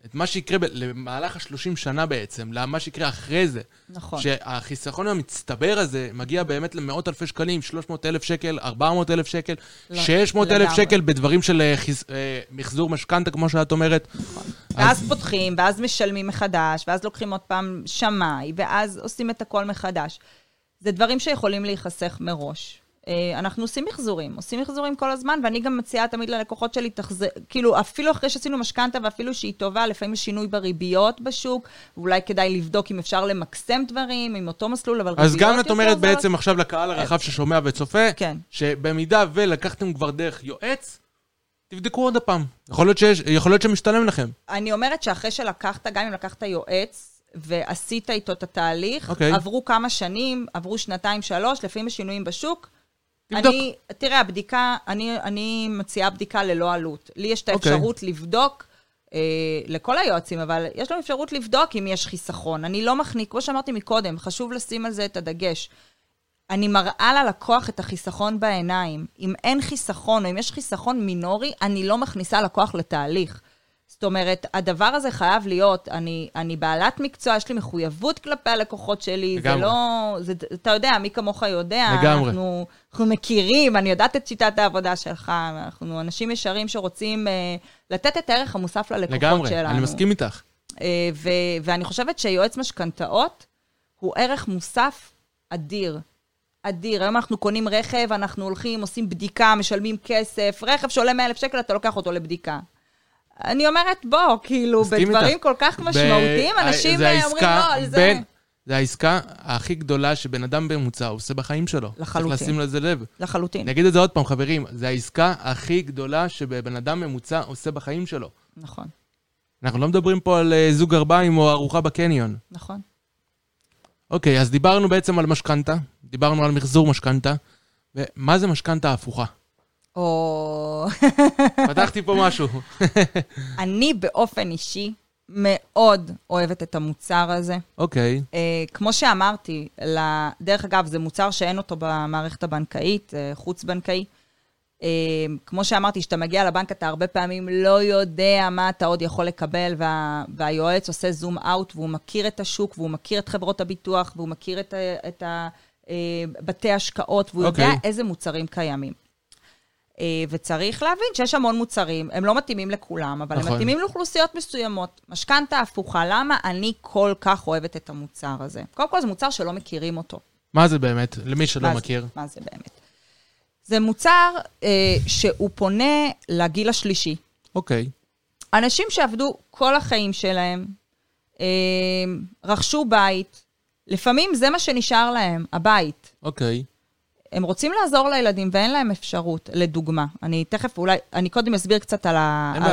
את מה שיקרה ב- למהלך ה-30 שנה בעצם, למה שיקרה אחרי זה. נכון. שהחיסכון המצטבר הזה מגיע באמת למאות אלפי שקלים, 300 אלף שקל, 400 אלף שקל, לא, 600 אלף לגמרי. שקל בדברים של אה, חיס- אה, מחזור משכנתה, כמו שאת אומרת. ואז פותחים, ואז משלמים מחדש, ואז לוקחים עוד פעם שמאי, ואז עושים את הכל מחדש. זה דברים שיכולים להיחסך מראש. אה, אנחנו עושים מחזורים, עושים מחזורים כל הזמן, ואני גם מציעה תמיד ללקוחות שלי, תחזר, כאילו, אפילו אחרי שעשינו משכנתה, ואפילו שהיא טובה, לפעמים יש שינוי בריביות בשוק, ואולי כדאי לבדוק אם אפשר למקסם דברים עם אותו מסלול, אבל ריביות אז גם את יותר אומרת זולות. בעצם עכשיו לקהל הרחב ששומע וצופה, כן. שבמידה ולקחתם כבר דרך יועץ, תבדקו עוד הפעם. יכול להיות שיש- יכול להיות שמשתלם לכם. אני אומרת שאחרי שלקחת, גם אם לקחת יועץ, ועשית איתו את התהליך, אוקיי. עברו כמה שנים, עברו שנתיים, שלוש, לפעמים יש שינויים בשוק. תבדוק. אני, תראה, הבדיקה, אני, אני מציעה בדיקה ללא עלות. לי יש את אוקיי. האפשרות לבדוק, אה, לכל היועצים, אבל יש לנו אפשרות לבדוק אם יש חיסכון. אני לא מכניס, כמו שאמרתי מקודם, חשוב לשים על זה את הדגש. אני מראה ללקוח את החיסכון בעיניים. אם אין חיסכון, או אם יש חיסכון מינורי, אני לא מכניסה לקוח לתהליך. זאת אומרת, הדבר הזה חייב להיות, אני, אני בעלת מקצוע, יש לי מחויבות כלפי הלקוחות שלי, לגמרי. זה לא... זה, אתה יודע, מי כמוך יודע, לגמרי. אנחנו, אנחנו מכירים, אני יודעת את שיטת העבודה שלך, אנחנו אנשים ישרים שרוצים אה, לתת את הערך המוסף ללקוחות לגמרי, שלנו. אני מסכים איתך. אה, ו- ואני חושבת שיועץ משכנתאות הוא ערך מוסף אדיר. אדיר. היום אנחנו קונים רכב, אנחנו הולכים, עושים בדיקה, משלמים כסף. רכב שעולה 100,000 שקל, אתה לוקח אותו לבדיקה. אני אומרת, בוא, כאילו, בדברים איתך. כל כך משמעותיים, ב- אנשים זה אה, אומרים, לא, זה... בין- זה העסקה הכי גדולה שבן אדם בממוצע עושה בחיים שלו. לחלוטין. צריך לשים לזה לב. לחלוטין. אני אגיד את זה עוד פעם, חברים, זה העסקה הכי גדולה שבן אדם ממוצע עושה בחיים שלו. נכון, אנחנו לא מדברים פה על אה, זוג גרביים או ארוחה בקניון. נכון. אוקיי, אז דיברנו בעצם על משכנתה, דיברנו על מחזור משכנתה, ומה זה משכנתה הפוכה? או... פתחתי פה משהו. אני באופן אישי מאוד אוהבת את המוצר הזה. אוקיי, Uh, כמו שאמרתי, דרך אגב, זה מוצר שאין אותו במערכת הבנקאית, uh, חוץ-בנקאי. Uh, כמו שאמרתי, כשאתה מגיע לבנק, אתה הרבה פעמים לא יודע מה אתה עוד יכול לקבל, וה, והיועץ עושה זום אאוט, והוא מכיר את השוק, והוא מכיר את חברות הביטוח, והוא מכיר את, את ה, uh, בתי השקעות, והוא okay. יודע אוקיי. איזה מוצרים קיימים. Uh, וצריך להבין שיש המון מוצרים, הם לא מתאימים לכולם, אבל נכון. הם מתאימים לאוכלוסיות מסוימות. משכנתה הפוכה, למה אני כל כך אוהבת את המוצר הזה? קודם כל, זה מוצר שלא מכירים אותו. מה זה באמת? למי שלא מה זה- מכיר. מה זה באמת? זה מוצר אה, שהוא פונה לגיל השלישי. אוקיי, אנשים שעבדו כל החיים שלהם, אה, רכשו בית, לפעמים זה מה שנשאר להם, הבית. אוקיי. הם רוצים לעזור לילדים ואין להם אפשרות, לדוגמה. אני תכף אולי, אני קודם אסביר קצת על, ה, על.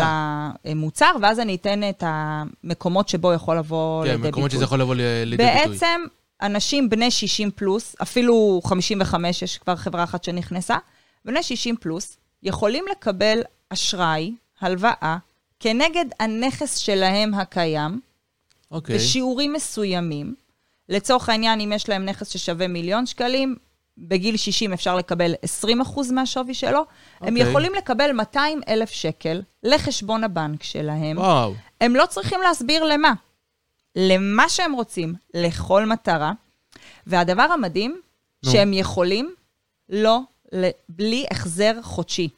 המוצר, ואז אני אתן את המקומות שבו יכול לבוא כן, לידי ביטוי. מקומות שזה יכול לבוא לידי ביטוי. בעצם, אנשים בני 60 פלוס, אפילו 55, יש כבר חברה אחת שנכנסה, בני 60 פלוס, יכולים לקבל אשראי, הלוואה, כנגד הנכס שלהם הקיים, אוקיי, בשיעורים מסוימים. לצורך העניין, אם יש להם נכס ששווה מיליון שקלים, בגיל 60 אפשר לקבל 20% מהשווי שלו, הם אוקיי. יכולים לקבל 200 אלף שקל לחשבון הבנק שלהם. וואו, הם לא צריכים להסביר למה. למה שהם רוצים, לכל מטרה. והדבר המדהים, נו. שהם יכולים לא, בלי החזר חודשי.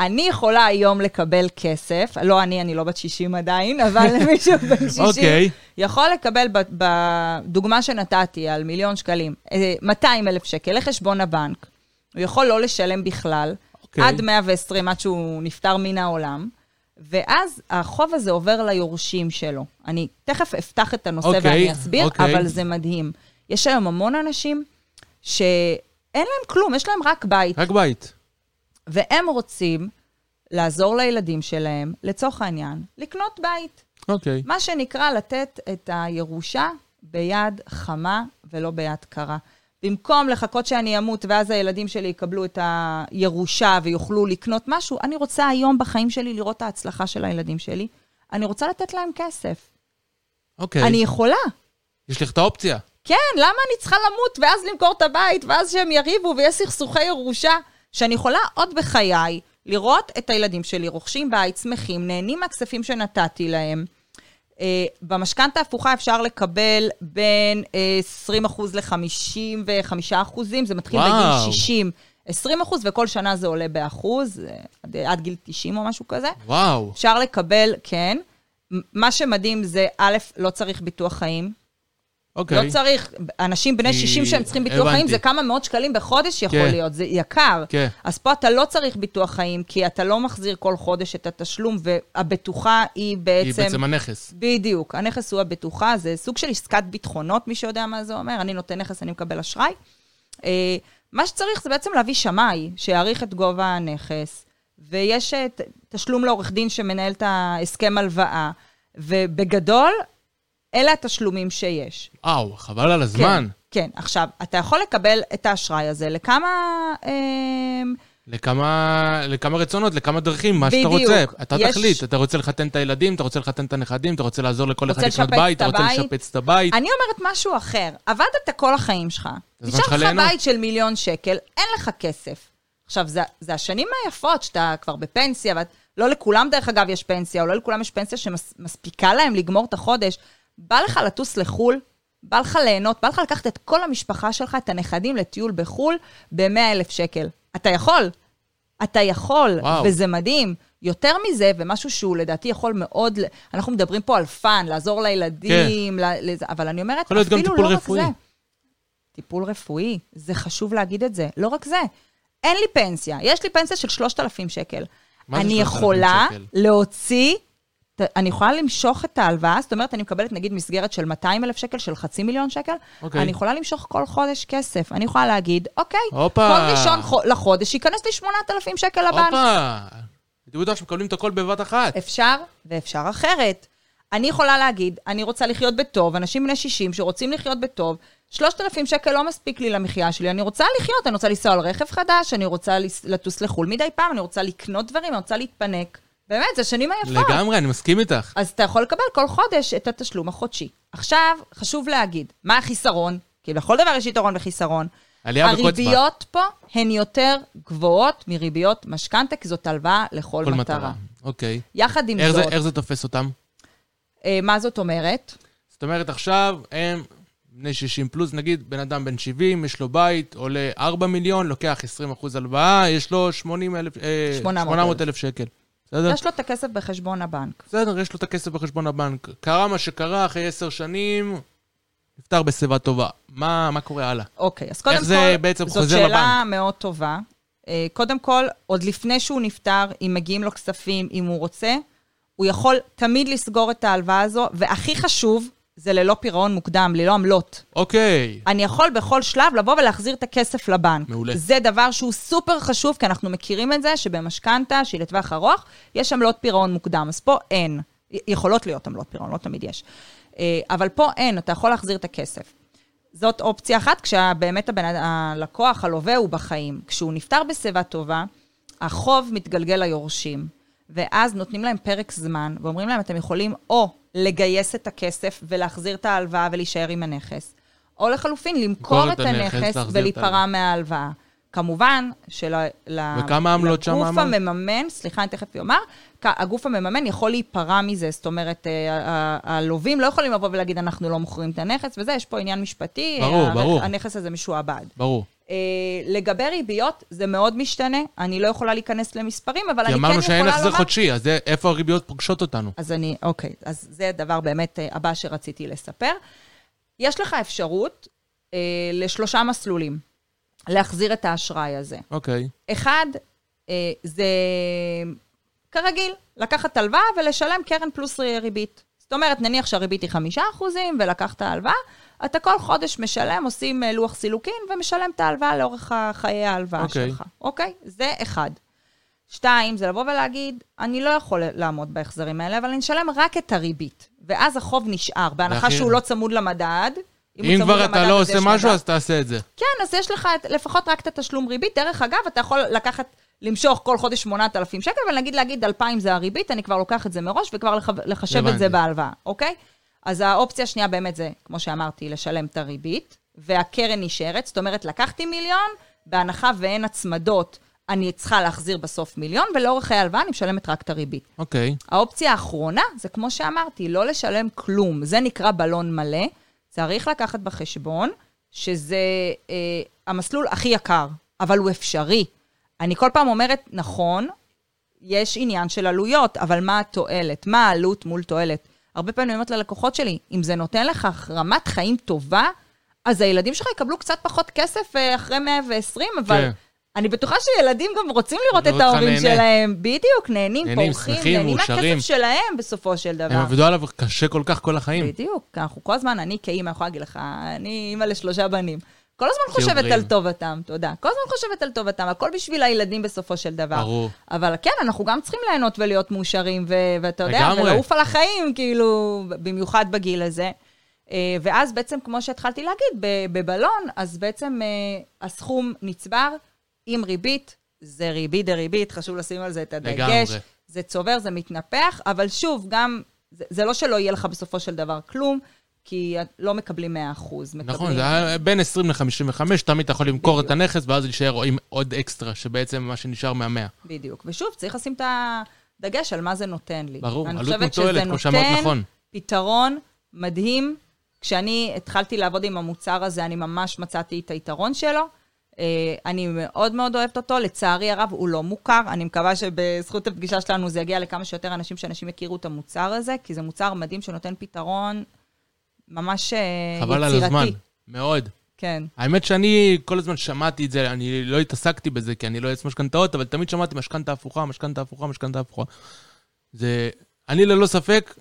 אני יכולה היום לקבל כסף, לא אני, אני לא בת 60 עדיין, אבל מישהו בן 60 אוקיי. יכול לקבל בדוגמה שנתתי על מיליון שקלים, אה, 200 אלף שקל לחשבון הבנק. הוא יכול לא לשלם בכלל, אוקיי. עד 120, עד שהוא נפטר מן העולם, ואז החוב הזה עובר ליורשים שלו. אני תכף אפתח את הנושא אוקיי, ואני אסביר, אוקיי. אבל זה מדהים. יש היום המון אנשים שאין להם כלום, יש להם רק בית, רק בית. והם רוצים לעזור לילדים שלהם, לצורך העניין, לקנות בית. אוקיי. מה שנקרא לתת את הירושה ביד חמה ולא ביד קרה. במקום לחכות שאני אמות ואז הילדים שלי יקבלו את הירושה ויוכלו לקנות משהו, אני רוצה היום בחיים שלי לראות את ההצלחה של הילדים שלי. אני רוצה לתת להם כסף. אוקיי. אני יכולה. יש לך את האופציה. כן, למה אני צריכה למות ואז למכור את הבית, ואז שהם יריבו ויש סכסוכי ירושה? שאני יכולה עוד בחיי לראות את הילדים שלי רוכשים בית, שמחים, נהנים מהכספים שנתתי להם. Uh, במשכנתה הפוכה אפשר לקבל בין uh, 20% ל-55%, זה מתחיל וואו. בגיל 60. 20 אחוז, וכל שנה זה עולה באחוז, אה, עד, עד גיל 90 או משהו כזה. וואו. אפשר לקבל, כן. מה שמדהים זה, א', לא צריך ביטוח חיים. אוקיי. לא צריך, אנשים בני כי- 60 שהם צריכים ביטוח חיים, הבנתי. זה כמה מאות שקלים בחודש יכול כן. להיות, זה יקר. כן. אז פה אתה לא צריך ביטוח חיים, כי אתה לא מחזיר כל חודש את התשלום, והבטוחה היא היא בעצם... בעצם הנכס. בדיוק, הנכס הוא הבטוחה, זה סוג של עסקת ביטחונות, מי שיודע מה זה אומר, אני נותן נכס, אני מקבל אשראי. אה, מה שצריך זה בעצם להביא שמאי, שיעריך את גובה הנכס, ויש תשלום לעורך דין שמנהל את ההסכם הלוואה, ובגדול, אלה התשלומים שיש. וואו, חבל על הזמן. כן, כן. עכשיו, אתה יכול לקבל את האשראי הזה לכמה... אה, לכמה, לכמה רצונות, לכמה דרכים, מה שאתה בדיוק. רוצה. אתה יש- תחליט, אתה רוצה לחתן את הילדים, אתה רוצה לחתן את הנכדים, אתה רוצה לעזור לכל אחד רוצה לקנות לשפץ בית, את אתה רוצה. לשפץ את הבית. אני אומרת משהו אחר. עבדת כל החיים שלך, נשאר לך ליהנות. בית של מיליון שקל, אין לך כסף. עכשיו, זה, זה השנים היפות שאתה כבר בפנסיה, ואת לא לכולם, דרך אגב, יש פנסיה, או לא לכולם יש פנסיה שמספיקה להם לגמור את החודש. בא לך לטוס לחו"ל, בא לך ליהנות, בא לך לקחת את כל המשפחה שלך, את הנכדים, לטיול בחו"ל ב-100 אלף שקל. אתה יכול, אתה יכול, וואו. וזה מדהים. יותר מזה, ומשהו שהוא לדעתי יכול מאוד, אנחנו מדברים פה על fun, לעזור לילדים, ל- לזה, אבל אני אומרת, להיות גם אפילו טיפול לא רק רפואי. זה. טיפול רפואי, זה חשוב להגיד את זה. לא רק זה, אין לי פנסיה, יש לי פנסיה של 3,000 שקל. אני 3,000 יכולה שקל? להוציא, אני יכולה למשוך את ההלוואה, זאת אומרת, אני מקבלת נגיד מסגרת של 200 אלף שקל, של חצי מיליון שקל, אוקיי. אני יכולה למשוך כל חודש כסף. אני יכולה להגיד, אוקיי, הופה. כל ראשון חו- לחודש ייכנס לי 8,000 שקל לבנק. הופה! הייתי בטוח שמקבלים את הכל בבת אחת. אפשר, ואפשר אחרת. אני יכולה להגיד, אני רוצה לחיות בטוב, אנשים בני 60 שרוצים לחיות בטוב, 3,000 שקל לא מספיק לי למחיה שלי, אני רוצה לחיות, אני רוצה לנסוע על רכב חדש, אני רוצה לטוס לחו"ל מדי פעם, אני רוצה לקנות דברים, אני רוצה להתפנק. באמת, זה שנים היפות. לגמרי, אני מסכים איתך. אז אתה יכול לקבל כל חודש את התשלום החודשי. עכשיו, חשוב להגיד, מה החיסרון? כי לכל דבר יש יתרון וחיסרון. עלייה בקוץ בה. הריביות פה הן יותר גבוהות מריביות משכנתה, כי זאת הלוואה לכל כל מטרה. מטרה. אוקיי. יחד עם איך זה- זאת, איך זה תופס אותם? אה, מה זאת אומרת? זאת אומרת, עכשיו הם בני 60 פלוס, נגיד בן אדם בן 70, יש לו בית, עולה 4 מיליון, לוקח 20% הלוואה, יש לו 80 אלף, אה, 800 800 אלף שקל. בסדר? יש לו את הכסף בחשבון הבנק. בסדר, יש לו את הכסף בחשבון הבנק. קרה מה שקרה אחרי 10 שנים, נפטר בשיבה טובה. מה, מה קורה הלאה? אוקיי, אז קודם איך כל, זה בעצם זאת חוזר שאלה מאוד טובה. אה, קודם כל, עוד לפני שהוא נפטר, אם מגיעים לו כספים, אם הוא רוצה, הוא יכול תמיד לסגור את ההלוואה הזו, והכי חשוב, זה ללא פירעון מוקדם, ללא עמלות. אוקיי. אני יכול בכל שלב לבוא ולהחזיר את הכסף לבנק. מעולה. זה דבר שהוא סופר חשוב, כי אנחנו מכירים את זה שבמשכנתה, שהיא לטווח ארוך, יש עמלות פירעון מוקדם. אז פה אין. יכולות להיות עמלות פירעון, לא תמיד יש. אה, אבל פה אין, אתה יכול להחזיר את הכסף. זאת אופציה אחת, כשבאמת הבן, הלקוח, הלווה, הוא בחיים. כשהוא נפטר בשיבה טובה, החוב מתגלגל ליורשים, ואז נותנים להם פרק זמן, ואומרים להם, אתם יכולים או לגייס את הכסף ולהחזיר את ההלוואה ולהישאר עם הנכס, או לחלופין, למכור את הנכס את ולהיפרע ההלוואה. מההלוואה. כמובן וכמה עמלות שם לגוף אמרת? המממן, סליחה, אני תכף אומר, הגוף המממן יכול להיפרע מזה, זאת אומרת, אה, הלווים לא יכולים לבוא ולהגיד, אנחנו לא מוכרים את הנכס וזה, יש פה עניין משפטי. ברור, הרכ- ברור. הנכס הזה משועבד. ברור. אה, לגבי ריביות, זה מאוד משתנה, אני לא יכולה להיכנס למספרים, אבל כי אני כן אמרנו יכולה שאין לומר... החזר חודשי, אז זה- איפה הריביות פוגשות אותנו? אז אני, אוקיי, אז זה הדבר באמת אה, הבא שרציתי לספר. יש לך אפשרות אה, לשלושה מסלולים להחזיר את האשראי הזה. אוקיי. אחד, אה, זה כרגיל, לקחת הלוואה ולשלם קרן פלוס ריבית. זאת אומרת, נניח שהריבית היא חמישה אחוזים ולקחת הלוואה, אתה כל חודש משלם, עושים אה, לוח סילוקין ומשלם את ההלוואה לאורך חיי ההלוואה אוקיי. שלך. אוקיי? זה אחד. שתיים, זה לבוא ולהגיד, אני לא יכול לעמוד בהחזרים האלה, אבל אני אשלם רק את הריבית. ואז החוב נשאר, בהנחה והכי- שהוא לא צמוד למדד. אם צמוד כבר אתה לא עושה משהו. אז תעשה את זה. כן, אז יש לך את- לפחות רק את התשלום ריבית. דרך אגב, אתה יכול לקחת, למשוך כל חודש 8,000 שקל, ונגיד להגיד 2,000 זה הריבית, אני כבר לוקח את זה מראש, וכבר לח- לחשב את זה הבנתי. בהלוואה, אוקיי? אז האופציה השנייה באמת זה, כמו שאמרתי, לשלם את הריבית, והקרן נשארת, זאת אומרת, לקחתי מיליון, בהנחה ואין הצמדות, אני צריכה להחזיר בסוף מיליון, ולאורך ההלוואה אני משלמת רק את הריבית. אוקיי. האופציה האחרונה זה כמו שאמרתי, לא לשלם כלום. זה נקרא בלון מלא. צריך לקחת בחשבון שזה אה, המסלול הכי יקר, אבל הוא אפשרי. אני כל פעם אומרת, נכון, יש עניין של עלויות, אבל מה התועלת? מה העלות מול תועלת? הרבה פעמים אני אומרת ללקוחות שלי, אם זה נותן לך רמת חיים טובה, אז הילדים שלך יקבלו קצת פחות כסף אה, אחרי 120, אבל... כן. אני בטוחה שילדים גם רוצים לראות את ההורים נהנה. שלהם. בדיוק, נהנים, נהנים, פורחים, שמחים, נהנים. מהכסף שלהם בסופו של דבר. הם עבדו עליו קשה כל כך כל החיים. בדיוק, אנחנו כל הזמן, אני כאימא יכולה להגיד לך, אני אימא לשלושה בנים. כל הזמן חושבת. על טובתם, תודה. כל הזמן חושבת על טובתם, הכל בשביל הילדים בסופו של דבר. ברור. אבל כן, אנחנו גם צריכים ליהנות ולהיות מאושרים, ו- ואתה יודע, לגמרי. ולעוף על החיים, כאילו, במיוחד בגיל הזה. אה, ואז בעצם, כמו שהתחלתי להגיד, בבלון, אז בעצם אה, הסכום נצבר עם ריבית, זה ריבית דריבית, חשוב לשים על זה את הדגש. לגמרי. זה צובר, זה מתנפח, אבל שוב, גם, זה, זה לא שלא יהיה לך בסופו של דבר כלום, כי לא מקבלים 100%. מקבלים... נכון, זה היה בין 20 ל-55, תמיד אתה יכול למכור את הנכס, ואז להישאר עם עוד אקסטרה, שבעצם מה שנשאר מהמאה. בדיוק. ושוב, צריך לשים את ה... דגש על מה זה נותן לי. ברור, עלות חושבת מול תועלת, שזה כמו שאמרת נותן נכון. פתרון מדהים. כשאני התחלתי לעבוד עם המוצר הזה, אני ממש מצאתי את היתרון שלו. אה, אני מאוד מאוד אוהבת אותו, לצערי הרב הוא לא מוכר. אני מקווה שבזכות הפגישה שלנו זה יגיע לכמה שיותר אנשים, שאנשים יכירו את המוצר הזה, כי זה מוצר מדהים שנותן פתרון ממש אה, יצירתי. חבל על הזמן, מאוד. כן, האמת שאני כל הזמן שמעתי את זה, אני לא התעסקתי בזה, כי אני לא יועץ משכנתאות, אבל תמיד שמעתי משכנתה הפוכה, משכנתה הפוכה, משכנתה הפוכה. זה... אני ללא ספק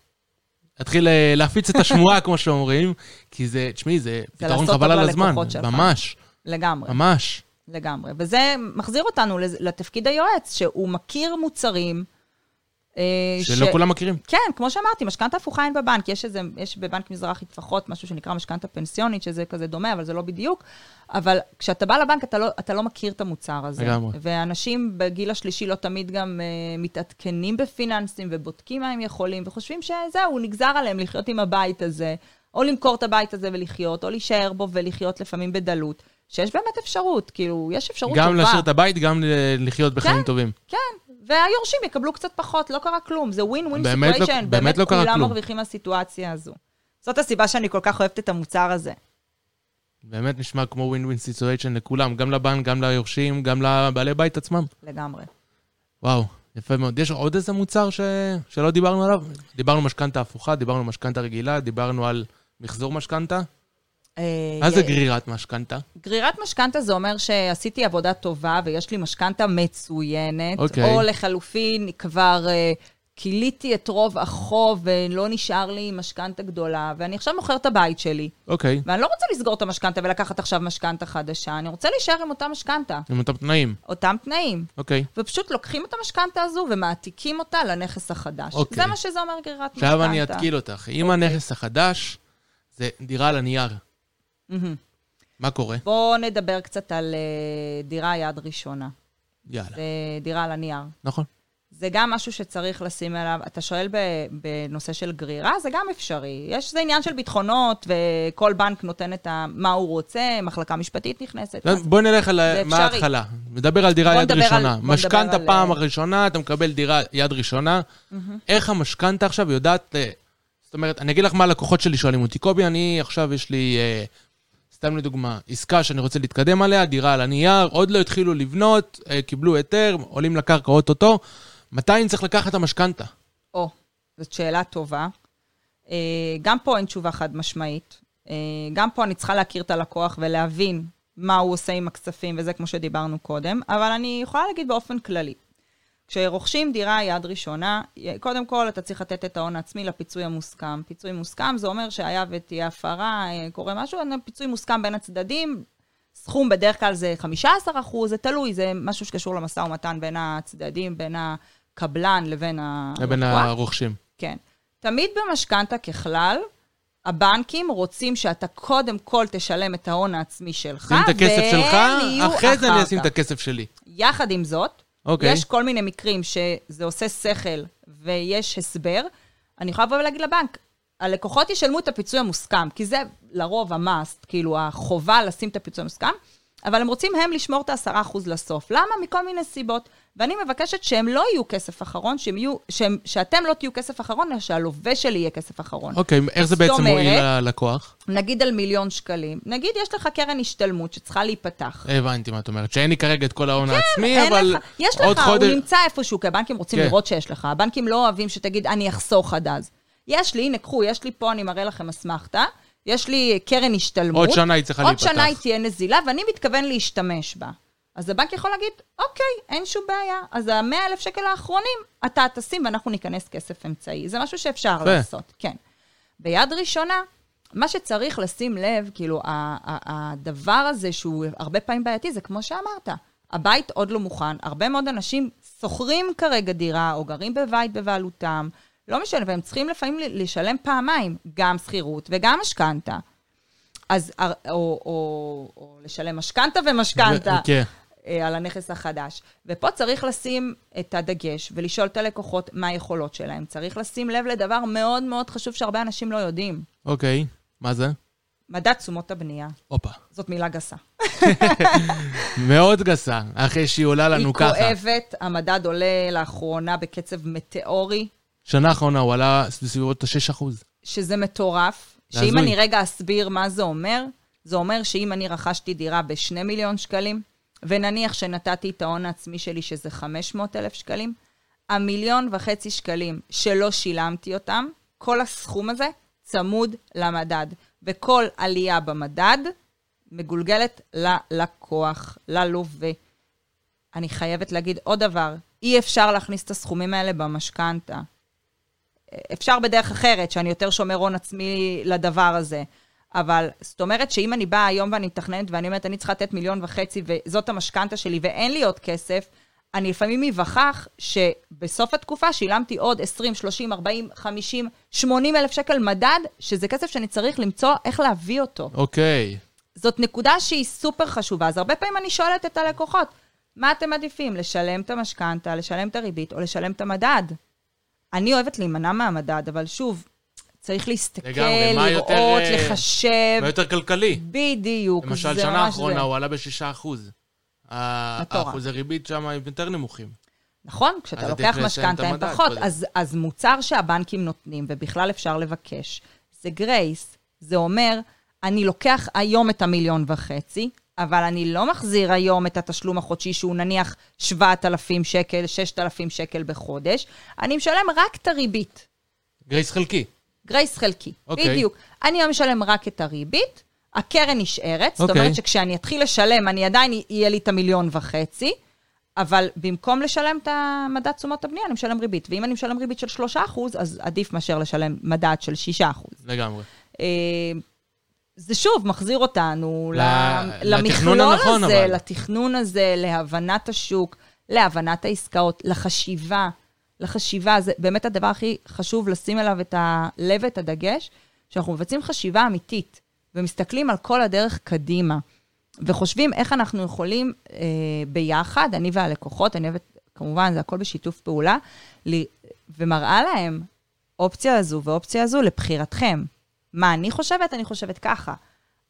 אתחיל אה, להפיץ את השמועה, כמו שאומרים, כי זה, תשמעי, זה פתרון לעשות חבל על הזמן. ממש, לגמרי. ממש. לגמרי. וזה מחזיר אותנו לתפקיד היועץ, שהוא מכיר מוצרים. אה, שלא כולם מכירים. כן, כמו שאמרתי, משכנתה הפוכה אין בבנק. יש איזה, יש בבנק מזרחי לפחות משהו שנקרא משכנתה פנסיונית, שזה כזה דומה, אבל זה לא בדיוק. אבל כשאתה בא לבנק, אתה לא, אתה לא מכיר את המוצר הזה. לגמרי. ואנשים בגיל השלישי לא תמיד גם אה, מתעדכנים בפיננסים ובודקים מה הם יכולים, וחושבים שזהו, נגזר עליהם לחיות עם הבית הזה, או למכור את הבית הזה ולחיות, או להישאר בו ולחיות לפעמים בדלות. שיש באמת אפשרות, כאילו, יש אפשרות גם טובה. להשאיר את הבית, גם לחיות בחיים כן. טובים. כן, והיורשים יקבלו קצת פחות, לא קרה כלום. זה win win באמת לא- situation. באמת לא קרה כולם כלום. מרוויחים מהסיטואציה הזו. זאת הסיבה שאני כל כך אוהבת את המוצר הזה. באמת נשמע כמו win win situation לכולם, גם לבנק, גם ליורשים, גם לבעלי בית עצמם. לגמרי. וואו, יפה מאוד. יש עוד איזה מוצר ש... שלא דיברנו עליו? דיברנו משכנתה הפוכה, דיברנו משכנתה רגילה, דיברנו על מחזור משכנתה. אה, מה זה גרירת משכנתה? גרירת משכנתה זה אומר שעשיתי עבודה טובה ויש לי משכנתה מצוינת, אוקיי. או לחלופין כבר אה, כיליתי את רוב החוב ולא נשאר לי משכנתה גדולה, ואני עכשיו מוכר את הבית שלי, אוקיי, ואני לא רוצה לסגור את המשכנתה ולקחת עכשיו משכנתה חדשה, אני רוצה להישאר עם אותה משכנתה, עם אותם תנאים. אותם תנאים. אוקיי. ופשוט לוקחים את המשכנתה הזו ומעתיקים אותה לנכס החדש. אוקיי. זה מה שזה אומר גרירת משכנתה. עכשיו אני אתקיל אותך. אם אוקיי. הנכס החדש זה דירה על הנייר. מה קורה? בואו נדבר קצת על אה, דירה יד ראשונה. יאללה. זה דירה על הנייר. נכון. זה גם משהו שצריך לשים אליו, אתה שואל בנושא של גרירה, זה גם אפשרי. יש, זה עניין של ביטחונות, וכל בנק נותן את ה, מה הוא רוצה, מחלקה משפטית נכנסת. אז- בוא נלך על. מההתחלה. נדבר על דירה יד ראשונה. משכנתה על- פעם הראשונה, אתה מקבל דירה יד ראשונה. איך המשכנתה עכשיו יודעת... אה, זאת אומרת, אני אגיד לך מה הלקוחות שלי שואלים אותי. קובי, אני עכשיו יש לי, אה, סתם לדוגמה, עסקה שאני רוצה להתקדם עליה, דירה על הנייר, עוד לא התחילו לבנות, אה, קיבלו היתר, עולים לקרקע אוטוטו. מתי אני צריך לקחת את המשכנתה? או, זאת שאלה טובה. אה, גם פה אין תשובה חד משמעית. אה, גם פה אני צריכה להכיר את הלקוח ולהבין מה הוא עושה עם הכספים, וזה כמו שדיברנו קודם, אבל אני יכולה להגיד באופן כללי. כשרוכשים דירה יד ראשונה, קודם כל אתה צריך לתת את ההון העצמי לפיצוי המוסכם. פיצוי מוסכם זה אומר שהיה ותהיה הפרה, אה, קורה משהו, פיצוי מוסכם בין הצדדים, סכום בדרך כלל זה 15 אחוז, זה תלוי, זה משהו שקשור למשא ומתן בין הצדדים, בין הקבלן לבין הלקוח. לבין הרוכשים. כן. תמיד במשכנתה ככלל, הבנקים רוצים שאתה קודם כל תשלם את ההון העצמי שלך, שים את הכסף שלך, והם יהיו אחרי זה אני אחר אשים את כך. הכסף שלי. יחד עם זאת, אוקיי. יש כל מיני מקרים שזה עושה שכל ויש הסבר. אני יכולה לבוא ולהגיד לבנק, הלקוחות ישלמו את הפיצוי המוסכם, כי זה לרוב המאסט, כאילו החובה לשים את הפיצוי המוסכם, אבל הם רוצים הם לשמור את ה-10% לסוף. למה? מכל מיני סיבות. ואני מבקשת שהם לא יהיו כסף אחרון, שהם יהיו, שהם, שאתם לא תהיו כסף אחרון, אלא שהלווה שלי יהיה כסף אחרון. אוקיי, איך זה בעצם מועיל ללקוח? נגיד על מיליון שקלים, נגיד יש לך קרן השתלמות שצריכה להיפתח. הבנתי מה את אומרת, שאין לי כרגע את כל ההון העצמי, כן, אין אבל לך, יש עוד לך, חודש... הוא נמצא איפשהו, כי הבנקים רוצים כן. לראות שיש לך. הבנקים לא אוהבים שתגיד, אני אחסוך עד אז. יש לי, הנה, קחו, יש לי פה, אני מראה לכם אסמכתה, יש לי קרן השתלמות. עוד שנה היא צריכה עוד להיפתח. שנה היא תהיה נזילה, ואני מתכוון להשתמש בה. אז הבנק יכול להגיד, אוקיי, אין שום בעיה, אז ה-100 אלף שקל האחרונים, אתה תשים ואנחנו ניכנס כסף אמצעי. זה משהו שאפשר יפה. לעשות, כן. ביד ראשונה, מה שצריך לשים לב, כאילו, הדבר הזה שהוא הרבה פעמים בעייתי, זה כמו שאמרת, הבית עוד לא מוכן, הרבה מאוד אנשים שוכרים כרגע דירה, או גרים בבית בבעלותם, לא משנה, והם צריכים לפעמים לשלם פעמיים, גם שכירות וגם משכנתה. אז, או, או, או, או לשלם משכנתה ומשכנתה. כן. אה, על הנכס החדש. ופה צריך לשים את הדגש ולשאול את הלקוחות מה היכולות שלהם. צריך לשים לב לדבר מאוד מאוד חשוב שהרבה אנשים לא יודעים. אוקיי, מה זה? מדד תשומות הבנייה. הופה. זאת מילה גסה. מאוד גסה, אחרי שהיא עולה לנו ככה. היא כואבת, המדד עולה לאחרונה בקצב מטאורי, שנה האחרונה הוא עלה בסביבות ה-6%. שזה מטורף. שאם. אני רגע אסביר מה זה אומר, זה אומר שאם אני רכשתי דירה ב-2 מיליון שקלים, ונניח שנתתי את ההון העצמי שלי, שזה 500 אלף שקלים, המיליון וחצי שקלים שלא שילמתי אותם, כל הסכום הזה צמוד למדד. וכל עלייה במדד מגולגלת ללקוח, ללווה. אני חייבת להגיד עוד דבר, אי אפשר להכניס את הסכומים האלה במשכנתה. אפשר בדרך אחרת, שאני יותר שומר הון עצמי לדבר הזה. אבל זאת אומרת שאם אני באה היום ואני מתכננת ואני אומרת, אני צריכה לתת מיליון וחצי וזאת המשכנתה שלי ואין לי עוד כסף, אני לפעמים אבחח שבסוף התקופה שילמתי עוד 20, 30, 40, 50, 80 אלף שקל מדד, שזה כסף שאני צריך למצוא איך להביא אותו. אוקיי. זאת נקודה שהיא סופר חשובה. אז הרבה פעמים אני שואלת את הלקוחות, מה אתם מעדיפים, לשלם את המשכנתה, לשלם את הריבית או לשלם את המדד? אני אוהבת להימנע מהמדד, אבל שוב, צריך להסתכל, לגמרי, לראות, יותר, אה, לחשב. מה יותר כלכלי? בדיוק, למשל, שנה האחרונה זה. הוא עלה ב-6%. מטורף. האחוזי ריבית שם הם יותר נמוכים. נכון, כשאתה לוקח משכנתה הם פחות. אז, אז מוצר שהבנקים נותנים, ובכלל אפשר לבקש, זה grace. זה אומר, אני לוקח היום את המיליון וחצי, אבל אני לא מחזיר היום את התשלום החודשי שהוא נניח 7,000 שקל, 6,000 שקל בחודש, אני משלם רק את הריבית. grace חלקי. grace חלקי, אוקיי. בדיוק. אני היום משלם רק את הריבית, הקרן נשארת, זאת אוקיי. אומרת שכשאני אתחיל לשלם, אני עדיין יהיה לי את המיליון וחצי, אבל במקום לשלם את המדד תשומות הבנייה, אני משלם ריבית. ואם אני משלם ריבית של 3 אז עדיף מאשר לשלם מדד של 6 לגמרי. זה שוב מחזיר אותנו ל- למכלול הנכון, הזה, אבל. לתכנון הזה, להבנת השוק, להבנת העסקאות, לחשיבה. לחשיבה, זה באמת הדבר הכי חשוב לשים אליו את הלב ואת הדגש, שאנחנו מבצעים חשיבה אמיתית, ומסתכלים על כל הדרך קדימה, וחושבים איך אנחנו יכולים אה, ביחד, אני והלקוחות, אני אוהבת, כמובן, זה הכל בשיתוף פעולה, לי, ומראה להם אופציה הזו ואופציה הזו לבחירתכם. מה אני חושבת? אני חושבת ככה.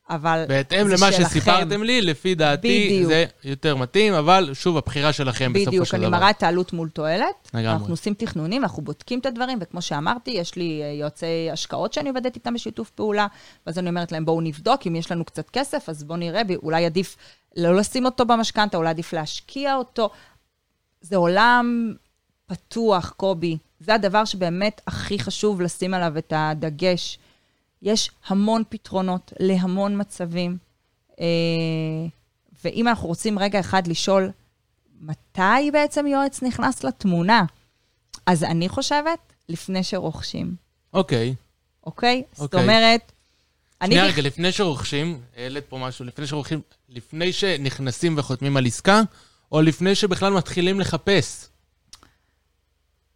אבל בהתאם זה למה שלכם. שסיפרתם לי, לפי דעתי בדיוק. זה יותר מתאים, אבל שוב, הבחירה שלכם בסופו בדיוק, של אני דבר. מראה את העלות מול תועלת. לגמרי. אנחנו עושים תכנונים, אנחנו בודקים את הדברים, וכמו שאמרתי, יש לי אה, יועצי השקעות שאני עובדת איתם בשיתוף פעולה, ואז אני אומרת להם, בואו נבדוק, אם יש לנו קצת כסף, אז בואו נראה, ואולי עדיף לא לשים אותו במשכנתה, אולי עדיף להשקיע אותו. זה עולם פתוח, קובי. זה הדבר שבאמת הכי חשוב לשים עליו את הדגש. יש המון פתרונות להמון מצבים. אה, ואם אנחנו רוצים רגע אחד לשאול, מתי בעצם יועץ נכנס לתמונה? אז אני חושבת, לפני שרוכשים, אוקיי. אוקיי? זאת אוקיי. אומרת. שנייה רגע, לפני שרוכשים, העלית פה משהו, לפני שרוכשים, לפני שנכנסים וחותמים על עסקה, או לפני שבכלל מתחילים לחפש?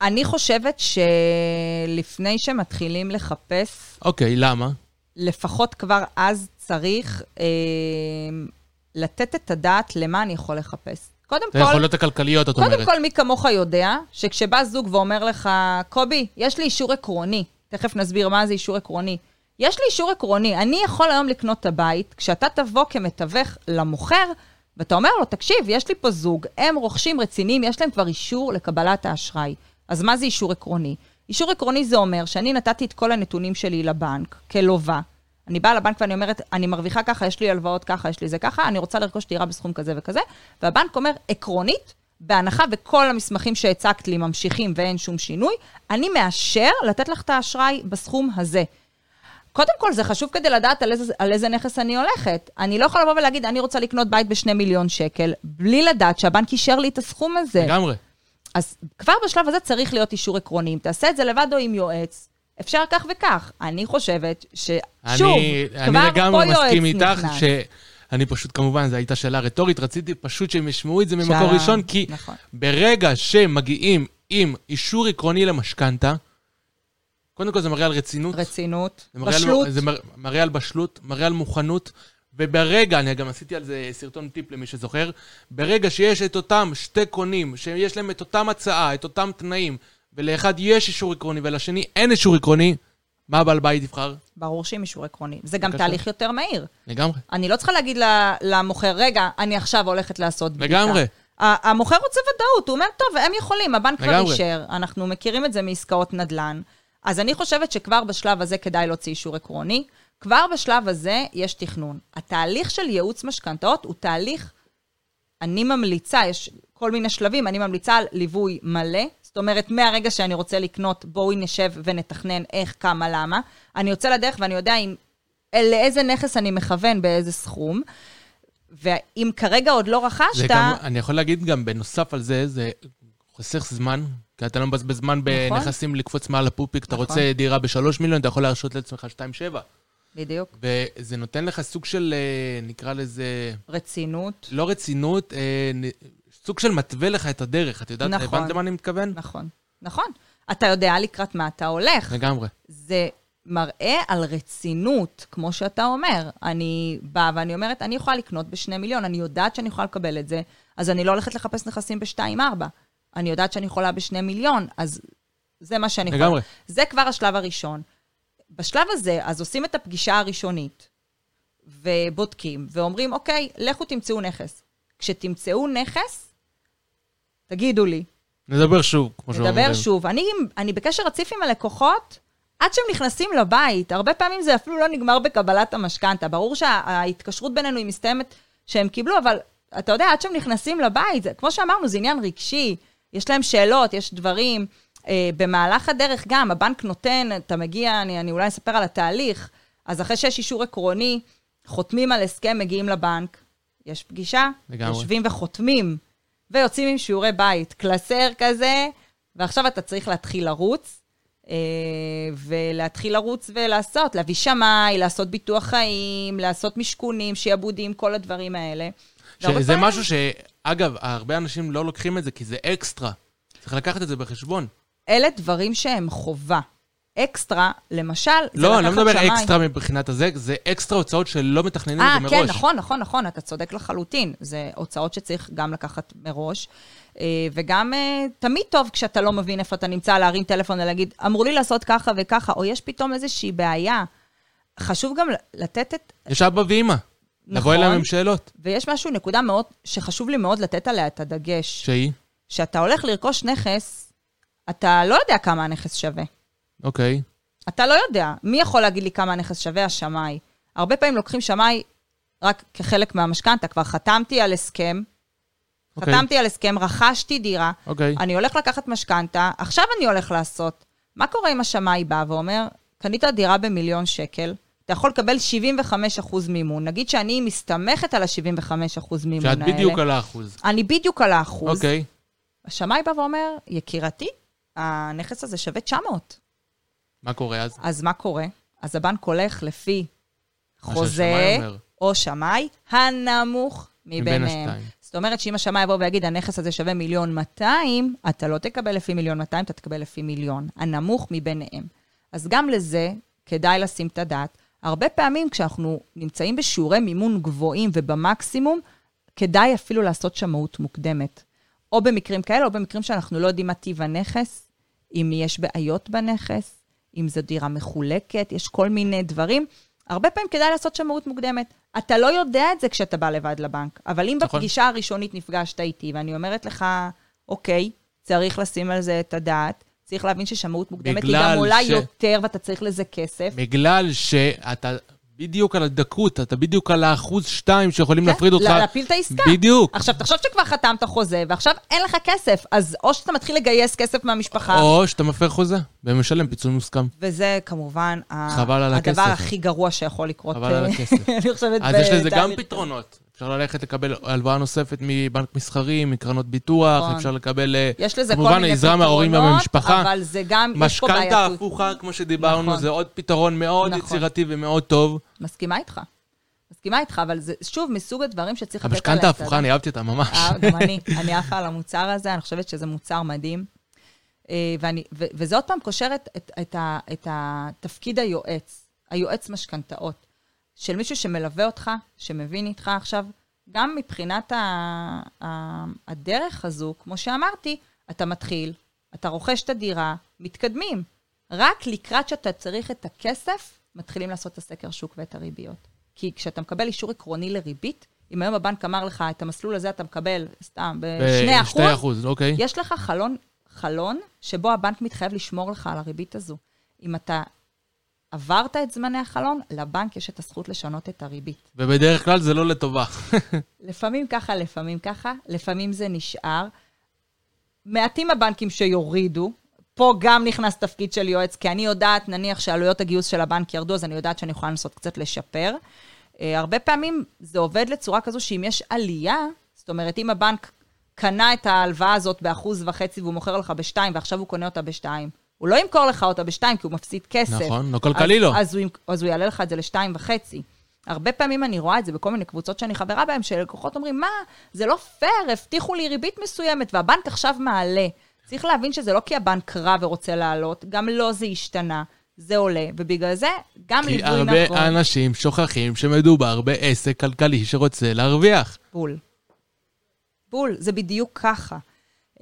אני חושבת שלפני שמתחילים לחפש, אוקיי, למה? לפחות כבר אז צריך אה, לתת את הדעת למה אני יכול לחפש. קודם כל, היכולות הכלכליות, את קודם אומרת. כל, מי כמוך יודע שכשבא זוג ואומר לך, קובי, יש לי אישור עקרוני, תכף נסביר מה זה אישור עקרוני. יש לי אישור עקרוני, אני יכול היום לקנות את הבית, כשאתה תבוא כמתווך למוכר, ואתה אומר לו, תקשיב, יש לי פה זוג, הם רוכשים רציניים, יש להם כבר אישור לקבלת האשראי. אז מה זה אישור עקרוני? אישור עקרוני זה אומר שאני נתתי את כל הנתונים שלי לבנק כלווה. אני באה לבנק ואני אומרת, אני מרוויחה ככה, יש לי הלוואות ככה, יש לי זה ככה, אני רוצה לרכוש דירה בסכום כזה וכזה, והבנק אומר, עקרונית, בהנחה וכל המסמכים שהצגת לי ממשיכים ואין שום שינוי, אני מאשר לתת לך את האשראי בסכום הזה. קודם כל, זה חשוב כדי לדעת על איזה, על איזה נכס אני הולכת. אני לא יכולה לבוא ולהגיד, אני רוצה לקנות בית בשני מיליון שקל, בלי לדעת שהבנק אישר לי את הסכום הזה. לגמרי. אז כבר בשלב הזה צריך להיות אישור עקרוני. אם תעשה את זה לבד או עם יועץ, אפשר כך וכך. אני חושבת ששוב, אני, כבר אני לגמרי פה יועץ מסכים איתך, נכנס. שאני פשוט, כמובן, זו הייתה שאלה רטורית, רציתי פשוט שהם ישמעו את זה ממקור שאלה- ראשון, כי נכון. ברגע שמגיעים עם אישור עקרוני למשכנתה, קודם כל זה מראה על רצינות, רצינות, זה מראה בשלות. על, זה מראה, מראה על בשלות, מראה על מוכנות, וברגע, אני גם עשיתי על זה סרטון טיפ למי שזוכר, ברגע שיש את אותם שתי קונים, שיש להם את אותם הצעה, את אותם תנאים, ולאחד יש אישור עקרוני ולשני אין אישור עקרוני, מה בעל בית יבחר? ברור שעם אישור עקרוני. זה גם בבקשה. תהליך יותר מהיר. לגמרי. אני לא צריכה להגיד למוכר, רגע, אני עכשיו הולכת לעשות בדיקה. לגמרי. המוכר רוצה ודאות, הוא אומר, טוב, הם יכולים, הבנק כבר. אישר, אנחנו מכירים את זה מעסקאות נדל"ן. אז אני חושבת שכבר בשלב הזה כדאי להוציא אישור עקרוני. כבר בשלב הזה יש תכנון. התהליך של ייעוץ משכנתאות הוא תהליך, אני ממליצה, יש כל מיני שלבים, אני ממליצה על ליווי מלא. זאת אומרת, מהרגע שאני רוצה לקנות, בואו נשב ונתכנן איך, כמה, למה. אני יוצא לדרך ואני יודע אם, לאיזה נכס אני מכוון, באיזה סכום. ואם כרגע עוד לא רכשת, גם, אני יכול להגיד גם, בנוסף על זה, זה חוסך זמן, כי אתה לא מבזבז זמן בנכסים לקפוץ מעל הפופיק, אתה נכון. רוצה דירה בשלוש מיליון, אתה יכול להרשות לעצמך 2.7. בדיוק, וזה נותן לך סוג של, אה, נקרא לזה, רצינות, לא רצינות, אה, סוג של מתווה לך את הדרך. את יודעת, נכון. הבנת למה אני מתכוון? נכון, נכון. אתה יודע לקראת מה אתה הולך. לגמרי. זה מראה על רצינות, כמו שאתה אומר. אני באה ואני אומרת, אני יכולה לקנות בשני מיליון, אני יודעת שאני יכולה לקבל את זה, אז אני לא הולכת לחפש נכסים בשתיים-ארבע. אני יודעת שאני יכולה בשני מיליון, אז זה מה שאני יכולה. לגמרי. זה כבר השלב הראשון. בשלב הזה, אז עושים את הפגישה הראשונית, ובודקים, ואומרים, אוקיי, לכו תמצאו נכס. כשתמצאו נכס, תגידו לי, נדבר שוב, כמו שאומרים. נדבר שוב. אני, אני בקשר רציף עם הלקוחות עד שהם נכנסים לבית. הרבה פעמים זה אפילו לא נגמר בקבלת המשכנתה. ברור שההתקשרות בינינו היא מסתיימת שהם קיבלו, אבל אתה יודע, עד שהם נכנסים לבית, זה, כמו שאמרנו, זה עניין רגשי. יש להם שאלות, יש דברים. אה, במהלך הדרך גם, הבנק נותן, אתה מגיע, אני, אני אולי אספר על התהליך, אז אחרי שיש אישור עקרוני, חותמים על הסכם, מגיעים לבנק, יש פגישה, לגמרי. יושבים וחותמים, ויוצאים עם שיעורי בית, קלסר כזה, ועכשיו אתה צריך להתחיל לרוץ, אה, ולהתחיל לרוץ ולעשות, להביא שמאי, לעשות ביטוח חיים, לעשות משכונים, שיעבודים, כל הדברים האלה. שזה משהו שאגב, הרבה אנשים לא לוקחים את זה כי זה אקסטרה. צריך לקחת את זה בחשבון. אלה דברים שהם חובה. אקסטרה, למשל, זה לא, אני לא מדבר שמאי. אקסטרה מבחינת הזה, זה אקסטרה הוצאות שלא מתכננים את אה, זה מראש. כן, נכון, נכון, נכון, אתה צודק לחלוטין. זה הוצאות שצריך גם לקחת מראש. אה, וגם אה, תמיד טוב כשאתה לא מבין איפה אתה נמצא, להרים טלפון ולהגיד, אמרו לי לעשות ככה וככה, או יש פתאום איזושהי בעיה. חשוב גם לתת את... יש אבא ואימא. לבוא נכון. אליהם עם שאלות. ויש משהו, נקודה מאוד, שחשוב לי מאוד לתת עליה את הדגש. שהיא? כשאתה הולך לרכוש נכס, אתה לא יודע כמה הנכס שווה. אוקיי. אתה לא יודע. מי יכול להגיד לי כמה הנכס שווה? השמאי. הרבה פעמים לוקחים שמאי רק כחלק מהמשכנתה. כבר חתמתי על הסכם, אוקיי. חתמתי על הסכם, רכשתי דירה, אוקיי. אני הולך לקחת משכנתה, עכשיו אני הולך לעשות. מה קורה אם השמאי בא ואומר, קנית דירה במיליון שקל, אתה יכול לקבל 75% מימון. נגיד שאני מסתמכת על ה-75% מימון שאת האלה. בדיוק על האחוז. אני בדיוק על האחוז. אוקיי. השמאי בא ואומר, יקירתי, הנכס הזה שווה 900. מה קורה אז? אז מה קורה? אז הבנק הולך לפי חוזה. או שמאי הנמוך מבין מביניהם. השתיים. זאת אומרת שאם השמאי יבוא ויגיד, הנכס הזה שווה מיליון 200, אתה לא תקבל לפי מיליון 200, אתה תקבל לפי מיליון. הנמוך מביניהם. אז גם לזה כדאי לשים את הדעת. הרבה פעמים כשאנחנו נמצאים בשיעורי מימון גבוהים ובמקסימום, כדאי אפילו לעשות שמאות מוקדמת. או במקרים כאלה, או במקרים שאנחנו לא יודעים מה טיב הנכס, אם יש בעיות בנכס, אם זו דירה מחולקת, יש כל מיני דברים. הרבה פעמים כדאי לעשות שמאות מוקדמת. אתה לא יודע את זה כשאתה בא לבד לבנק, אבל אם נכון. בפגישה הראשונית נפגשת איתי, ואני אומרת לך, אוקיי, צריך לשים על זה את הדעת, צריך להבין ששמאות מוקדמת היא גם עולה ש- יותר ואתה צריך לזה כסף. בגלל שאתה בדיוק על הדקות, אתה בדיוק על האחוז שתיים שיכולים כן, להפריד אותך. לה- להפיל את העסקה. בדיוק. עכשיו, תחשוב שכבר חתמת חוזה, ועכשיו אין לך כסף, אז או שאתה מתחיל לגייס כסף מהמשפחה, או שאתה מפר חוזה ומשלם פיצוי מוסכם. וזה כמובן חבל על הדבר הכסף. הכי גרוע שיכול לקרות. חבל על אה, הכסף. אני חושבת... אז יש לזה גם. פתרונות. אפשר ללכת לקבל הלוואה נוספת מבנק מסחרי, מקרנות ביטוח, נכון. אפשר לקבל אה, יש לזה כל כמובן מיני עזרה מההורים ומהמשפחה. אבל זה גם, יש פה משכנתה בעייתות. הפוכה, כמו שדיברנו, נכון. זה עוד פתרון מאוד נכון. יצירתי ומאוד טוב. מסכימה איתך. מסכימה איתך, אבל זה שוב מסוג הדברים שצריך לתת עליה המשכנתה את הפוכה, אני אהבתי אותה ממש. אה, גם אני, אני עפה על המוצר הזה, אני חושבת שזה מוצר מדהים. אה, ואני, ו, וזה עוד פעם קושר את, את, את, את התפקיד היועץ, היועץ משכנתאות, של מישהו שמלווה אותך, שמבין איתך עכשיו, גם מבחינת ה, ה, הדרך הזו, כמו שאמרתי, אתה מתחיל, אתה רוכש את הדירה, מתקדמים. רק לקראת שאתה צריך את הכסף, מתחילים לעשות את הסקר שוק ואת הריביות. כי כשאתה מקבל אישור עקרוני לריבית, אם היום הבנק אמר לך, את המסלול הזה אתה מקבל, סתם, ב-2 אחוז, ב- אחוז, אוקיי. יש לך חלון, חלון שבו הבנק מתחייב לשמור לך על הריבית הזו. אם אתה עברת את זמני החלון, לבנק יש את הזכות לשנות את הריבית. ובדרך כלל זה לא לטובה. לפעמים ככה, לפעמים ככה, לפעמים זה נשאר. מעטים הבנקים שיורידו, פה גם נכנס תפקיד של יועץ, כי אני יודעת, נניח שעלויות הגיוס של הבנק ירדו, אז אני יודעת שאני יכולה לנסות קצת לשפר. Uh, הרבה פעמים זה עובד לצורה כזו שאם יש עלייה, זאת אומרת, אם הבנק קנה את ההלוואה הזאת באחוז וחצי והוא מוכר לך בשתיים, ועכשיו הוא קונה אותה בשתיים, הוא לא ימכור לך אותה בשתיים, כי הוא מפסיד כסף. נכון, לא כלכלי לו. אז, אז הוא יעלה לך את זה לשתיים וחצי. הרבה פעמים אני רואה את זה בכל מיני קבוצות שאני חברה בהן, שלקוחות אומרים, מה, זה לא פייר, הבטיחו לי ריבית מסוימת, והבנק עכשיו מעלה. צריך להבין שזה לא כי הבנק רע ורוצה לעלות, גם לא זה השתנה, זה עולה, ובגלל זה גם ליווי נכון. כי הרבה אנשים שוכחים שמדובר בעסק כלכלי שרוצה להרוויח. בול. בול, זה בדיוק ככה.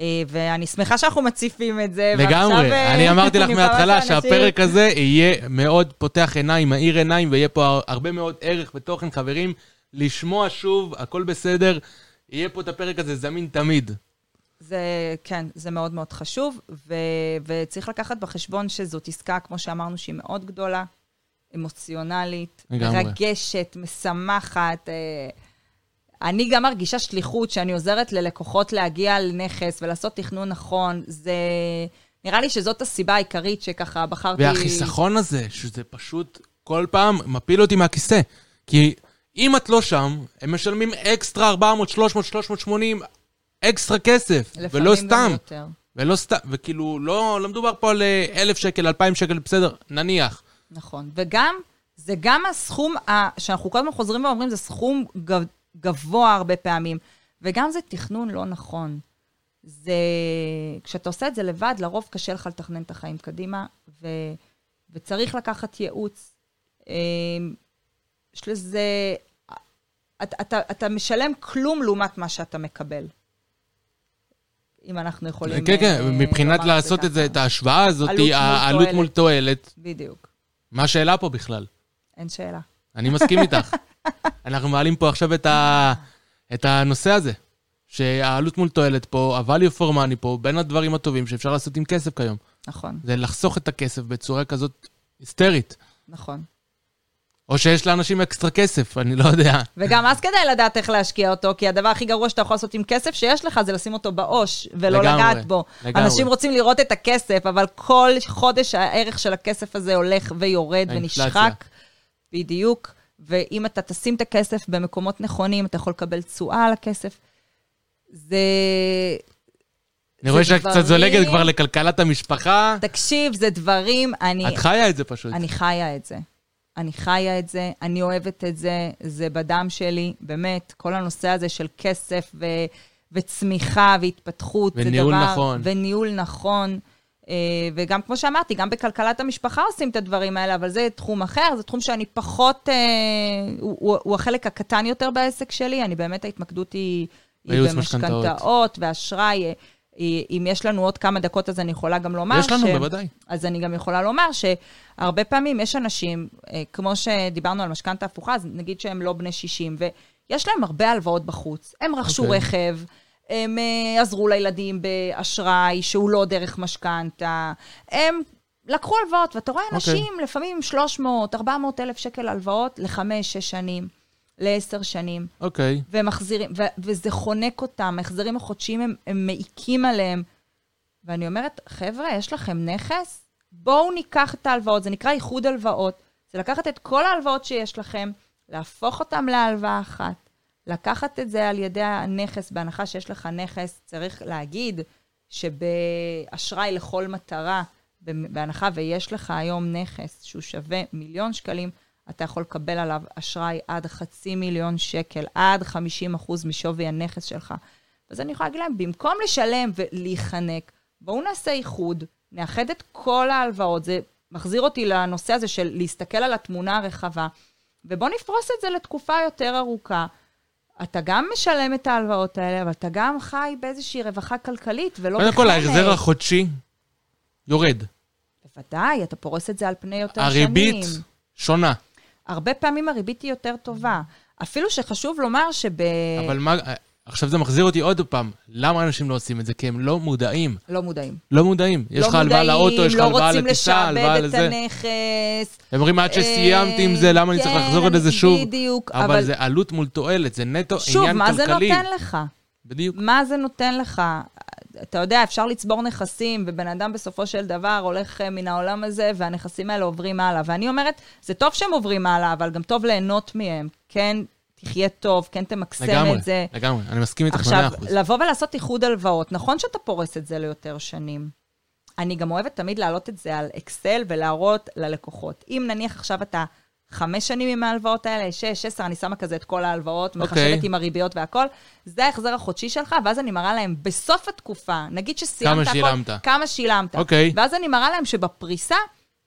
אה, ואני שמחה שאנחנו מציפים את זה. לגמרי, אה, אני אמרתי לך מההתחלה שהפרק הזה יהיה מאוד פותח עיניים, מאיר עיניים, ויהיה פה הרבה מאוד ערך ותוכן, חברים. לשמוע שוב, הכל בסדר, יהיה פה את הפרק הזה זמין תמיד. זה, כן, זה מאוד מאוד חשוב, ו, וצריך לקחת בחשבון שזאת עסקה, כמו שאמרנו, שהיא מאוד גדולה, אמוציונלית. מרגשת, משמחת. אה, אני גם מרגישה שליחות שאני עוזרת ללקוחות להגיע לנכס ולעשות תכנון נכון. זה... נראה לי שזאת הסיבה העיקרית שככה בחרתי... והחיסכון הזה, שזה פשוט כל פעם מפיל אותי מהכיסא. כי אם את לא שם, הם משלמים אקסטרה 400, 300, 380, אקסטרה כסף. ולא סתם. יותר. ולא סתם, וכאילו, לא, לא מדובר פה על אה, אלף שקל, אלפיים שקל, בסדר, נניח. נכון. וגם, זה גם הסכום ה... שאנחנו כל הזמן חוזרים ואומרים, זה סכום גב... גבוה הרבה פעמים, וגם זה תכנון לא נכון. זה... כשאתה עושה את זה לבד, לרוב קשה לך לתכנן את החיים קדימה, ו... וצריך לקחת ייעוץ. אמ, יש לזה... אתה, אתה, אתה משלם כלום לעומת מה שאתה מקבל. אם אנחנו יכולים... כן, כן, אה, מבחינת לעשות את זה. את ההשוואה הזאת, העלות. מול תועלת, בדיוק, מה השאלה פה בכלל? אין שאלה. אני מסכים איתך. אנחנו מעלים פה עכשיו את, ה... את הנושא הזה, שהעלות מול תועלת פה, ה-value for money פה, בין הדברים הטובים שאפשר לעשות עם כסף כיום. נכון, זה לחסוך את הכסף בצורה כזאת היסטרית. נכון. או שיש לאנשים אקסטרה כסף, אני לא יודע. וגם אז כדאי לדעת איך להשקיע אותו, כי הדבר הכי גרוע שאתה יכול לעשות עם כסף שיש לך זה לשים אותו בעו"ש, ולא לגמרי, לגעת בו. לגמרי. אנשים רוצים לראות את הכסף, אבל כל חודש הערך של הכסף הזה הולך ויורד. ונשחק. בדיוק. ואם אתה תשים את הכסף במקומות נכונים, אתה יכול לקבל תשואה על הכסף. זה... אני רואה זה שאת קצת זולגת כבר לכלכלת המשפחה. תקשיב, זה דברים, אני... את חיה את זה פשוט. אני חיה את זה. אני חיה את זה, אני אוהבת את זה, זה בדם שלי, באמת, כל הנושא הזה של כסף ו, וצמיחה והתפתחות, זה וניהול דבר... נכון. וניהול נכון. אה, וגם, כמו שאמרתי, גם בכלכלת המשפחה עושים את הדברים האלה, אבל זה תחום אחר, זה תחום שאני פחות... אה, הוא, הוא, הוא החלק הקטן יותר בעסק שלי, אני באמת, ההתמקדות היא, היא. במשכנתאות ואשראי. אה, אם יש לנו עוד כמה דקות, אז אני יכולה גם לומר יש לנו, בוודאי. אז אני גם יכולה לומר שהרבה פעמים יש אנשים, כמו שדיברנו על משכנתה הפוכה, אז נגיד שהם לא בני 60, ויש להם הרבה הלוואות בחוץ. הם רכשו אוקיי. רכב, הם אה, עזרו לילדים באשראי שהוא לא דרך משכנתה, הם לקחו הלוואות, ואתה רואה אוקיי. אנשים לפעמים 300, 400 אלף שקל הלוואות לחמש, שש שנים, לעשר שנים. אוקיי. והם מחזירים, ו- וזה חונק אותם, ההחזרים החודשיים הם, הם מעיקים עליהם. ואני אומרת, חבר'ה, יש לכם נכס? בואו ניקח את ההלוואות, זה נקרא איחוד הלוואות. זה לקחת את כל ההלוואות שיש לכם, להפוך אותם להלוואה אחת, לקחת את זה על ידי הנכס, בהנחה שיש לך נכס, צריך להגיד שבאשראי לכל מטרה, בהנחה ויש לך היום נכס שהוא שווה מיליון שקלים, אתה יכול לקבל עליו אשראי עד חצי מיליון שקל, עד 50 אחוז משווי הנכס שלך. אז אני יכולה להגיד להם, במקום לשלם ולהיחנק, בואו נעשה איחוד, נאחד את כל ההלוואות. זה מחזיר אותי לנושא הזה של להסתכל על התמונה הרחבה, ובואו נפרוס את זה לתקופה יותר ארוכה. אתה גם משלם את ההלוואות האלה, אבל אתה גם חי באיזושהי רווחה כלכלית, ולא קודם כל. ההחזר החודשי יורד. בוודאי, אתה פורס את זה על פני יותר הריבית שנים. שונה. הרבה פעמים הריבית היא יותר טובה. אפילו שחשוב לומר שב... אבל מה... עכשיו זה מחזיר אותי עוד פעם. למה אנשים לא עושים את זה? כי הם לא מודעים. לא מודעים. לא מודעים. יש לך לא הלוואה מודעים, לאוטו, יש לך לא הלוואה רוצים לטיסה, הלוואה לשעבד את לזה. הנכס. הם אומרים, עד שסיימתי עם זה, למה אני צריך כן, לחזור לזה שוב? בדיוק, אבל אבל זה עלות מול תועלת, זה נטו שוב, עניין מה זה כלכלי. נותן לך? בדיוק. מה זה נותן לך? אתה יודע, אפשר לצבור נכסים, ובן אדם בסופו של דבר הולך אה, מן העולם הזה, והנכסים האלה עוברים הלאה. ואני אומרת, זה טוב שהם עוברים הלאה, אבל גם טוב ליהנות מהם. כן, תחיה טוב, כן תמקסם לגמרי, את זה. לגמרי. אני מסכים איתך עכשיו, ב-100%. לבוא ולעשות איחוד הלוואות, נכון שאתה פורס את זה ליותר שנים. אני גם אוהבת תמיד להעלות את זה על אקסל ולהראות ללקוחות. אם נניח עכשיו אתה חמש שנים עם ההלוואות האלה, שש, עשר, אני שמה כזה את כל ההלוואות, אוקיי. מחשבת עם הריביות והכל, זה ההחזר החודשי שלך, ואז אני מראה להם בסוף התקופה, נגיד שסיימת כמה הכל, שילמת. כמה שילמת. אוקיי. ואז אני מראה להם שבפריסה,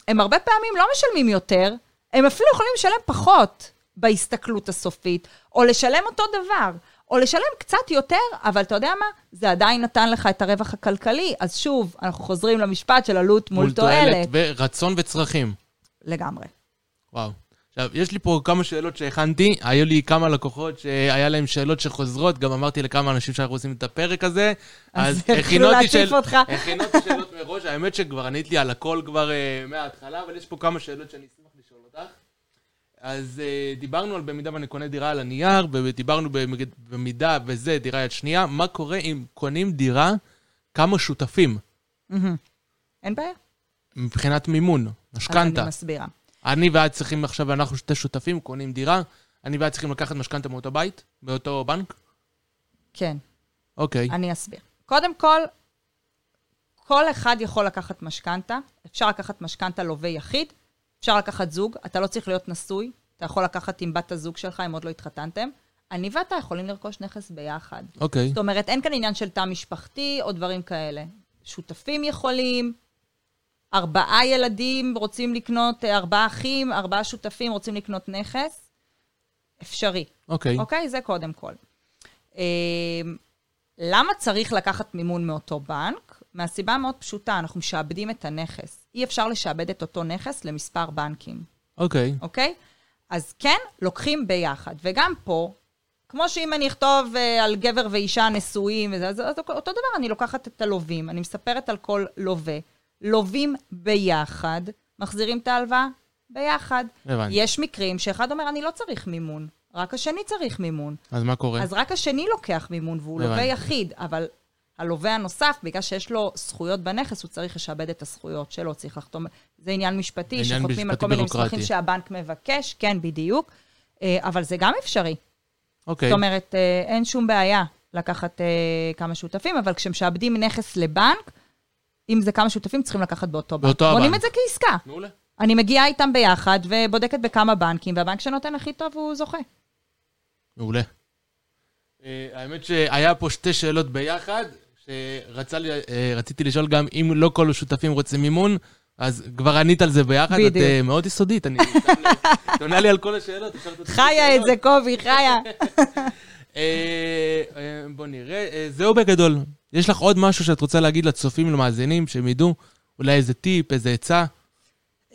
הם הרבה פעמים לא משלמים יותר, הם אפילו יכולים לשלם פחות בהסתכלות הסופית, או לשלם אותו דבר, או לשלם קצת יותר, אבל אתה יודע מה? זה עדיין נתן לך את הרווח הכלכלי, אז שוב, אנחנו חוזרים למשפט של עלות מול, תועלת. ורצון וצרכים. לגמרי. וואו. עכשיו, יש לי פה כמה שאלות שהכנתי. היו לי כמה לקוחות שהיה להם שאלות שחוזרות, גם אמרתי לכמה אנשים שאנחנו עושים את הפרק הזה. אז הכינותי. הכינותי שאלות מראש, האמת שכבר ענית לי על הכל כבר אה, מההתחלה, אבל יש פה כמה שאלות שאני. אז אה, דיברנו על במידה ואני קונה דירה על הנייר, ודיברנו במידה וזה דירה יד שנייה, מה קורה אם קונים דירה כמה שותפים מהמם. אין בעיה. מבחינת מימון, אז משכנתה? אני מסבירה. אני ואת צריכים עכשיו, אנחנו שתי שותפים, קונים דירה, אני ואת צריכים לקחת משכנתה מאותו בית, באותו בנק? כן, אוקיי. אני אסביר. קודם כל, כל אחד יכול לקחת משכנתה. אפשר לקחת משכנתה לווה יחיד, אפשר לקחת זוג, אתה לא צריך להיות נשוי, אתה יכול לקחת עם בת הזוג שלך, אם עוד לא התחתנתם. אני ואתה יכולים לרכוש נכס ביחד. אוקיי. זאת אומרת, אין כאן עניין של תא משפחתי או דברים כאלה. שותפים יכולים, ארבעה ילדים רוצים לקנות, ארבעה אחים, ארבעה שותפים רוצים לקנות נכס, אפשרי. אוקיי. אוקיי? זה קודם כל. אה, למה צריך לקחת מימון מאותו בנק? מהסיבה מאוד פשוטה, אנחנו משעבדים את הנכס. אי אפשר לשעבד את אותו נכס למספר בנקים, אוקיי. אוקיי? אז כן, לוקחים ביחד. וגם פה, כמו שאם אני אכתוב אה, על גבר ואישה נשואים, וזה, אז, אז אותו דבר, אני לוקחת את הלווים, אני מספרת על כל לווה. לווים ביחד, מחזירים את ההלוואה ביחד. הבנתי. יש מקרים שאחד אומר, אני לא צריך מימון, רק השני צריך מימון. אז מה קורה? אז רק השני לוקח מימון, והוא. לווה יחיד, אבל הלווה הנוסף, בגלל שיש לו זכויות בנכס, הוא צריך לשעבד את הזכויות שלו, צריך לחתום, זה עניין משפטי, עניין שחותמים על משפטי כל מיני. מסמכים שהבנק מבקש, כן, בדיוק, אה, אבל זה גם אפשרי. אוקיי. זאת אומרת, אה, אין שום בעיה לקחת אה, כמה שותפים, אבל כשמשעבדים נכס לבנק, אם זה כמה שותפים, צריכים לקחת באותו בנק. באותו בונים הבנק. את זה כעסקה. מעולה. אני מגיעה איתם ביחד ובודקת בכמה בנקים, והבנק שנותן הכי טוב הוא זוכה. מעולה. האמת שהיה פה שתי שאלות ביחד, שרציתי לשאול גם אם לא כל השותפים רוצים מימון, אז כבר ענית על זה ביחד, את בדיוק. אה, מאוד יסודית, אני... את עונה לי על כל השאלות. חיה את. זה, קובי, חיה. אה, אה, בוא נראה, אה, זהו בגדול. יש לך עוד משהו שאת רוצה להגיד לצופים, למאזינים, שהם ידעו? אולי איזה טיפ, איזה עצה?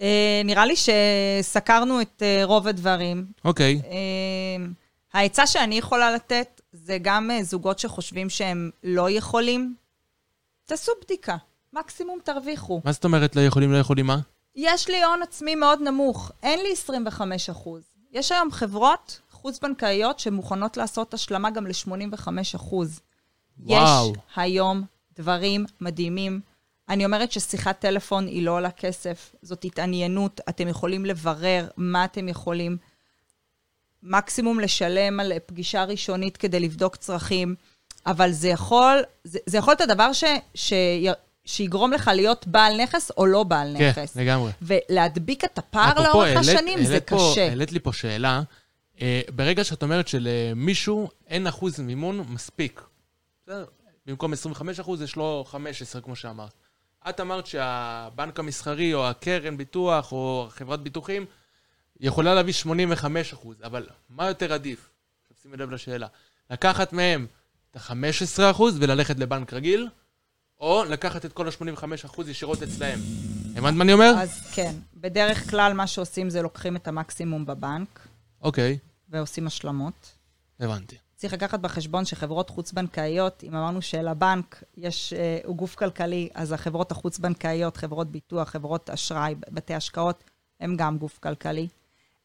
אה, נראה לי שסקרנו את אה, רוב הדברים. אוקיי, אה, העצה שאני יכולה לתת זה גם אה, זוגות שחושבים שהם לא יכולים. תעשו בדיקה, מקסימום תרוויחו. מה זאת אומרת לא יכולים, לא יכולים מה? יש לי הון עצמי מאוד נמוך, אין לי 25 אחוז. יש היום חברות חוץ-בנקאיות שמוכנות לעשות השלמה גם ל-85 אחוז. וואו. יש היום דברים מדהימים. אני אומרת ששיחת טלפון היא לא עולה כסף, זאת התעניינות, אתם יכולים לברר מה אתם יכולים. מקסימום לשלם על פגישה ראשונית כדי לבדוק צרכים, אבל זה יכול, זה, זה יכול להיות הדבר ש, ש, שיגרום לך להיות בעל נכס או לא בעל כן, נכס. לגמרי. ולהדביק את הפער לאורך העלית- השנים זה העלית פה- קשה. העלית לי פה שאלה. אה, ברגע שאת אומרת שלמישהו אין אחוז מימון מספיק, בסדר? במקום 25 אחוז יש לו 15, כמו שאמרת. את אמרת שהבנק המסחרי או הקרן ביטוח או חברת ביטוחים יכולה להביא 85 אחוז, אבל מה יותר עדיף? עכשיו שימי לב לשאלה. לקחת מהם את ה-15 אחוז וללכת לבנק רגיל, או לקחת את כל ה-85 אחוז ישירות אצלהם. הבנת מה אני אומר? אז כן, בדרך כלל מה שעושים זה לוקחים את המקסימום בבנק אוקיי, ועושים השלמות. הבנתי. צריך לקחת בחשבון שחברות חוץ-בנקאיות, אם אמרנו שלבנק יש, אה, הוא גוף כלכלי, אז החברות החוץ-בנקאיות, חברות ביטוח, חברות אשראי, בתי השקעות, הם גם גוף כלכלי.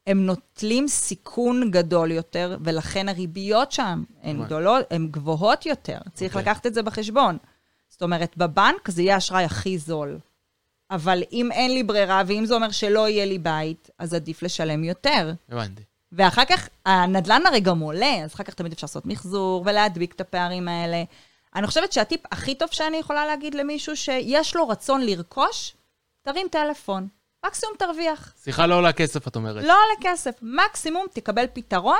הם נוטלים סיכון גדול יותר, ולכן הריביות שם הן. גדולות, הן גבוהות יותר. צריך אוקיי. לקחת את זה בחשבון. זאת אומרת, בבנק זה יהיה האשראי הכי זול. אבל אם אין לי ברירה, ואם זה אומר שלא יהיה לי בית, אז עדיף לשלם יותר. הבנתי. ואחר כך, הנדלן הרי גם עולה, אז אחר כך תמיד אפשר לעשות מחזור ולהדביק את הפערים האלה. אני חושבת שהטיפ הכי טוב שאני יכולה להגיד למישהו שיש לו רצון לרכוש, תרים טלפון. מקסימום תרוויח. שיחה לא עולה כסף, את אומרת. לא עולה כסף. מקסימום תקבל פתרון.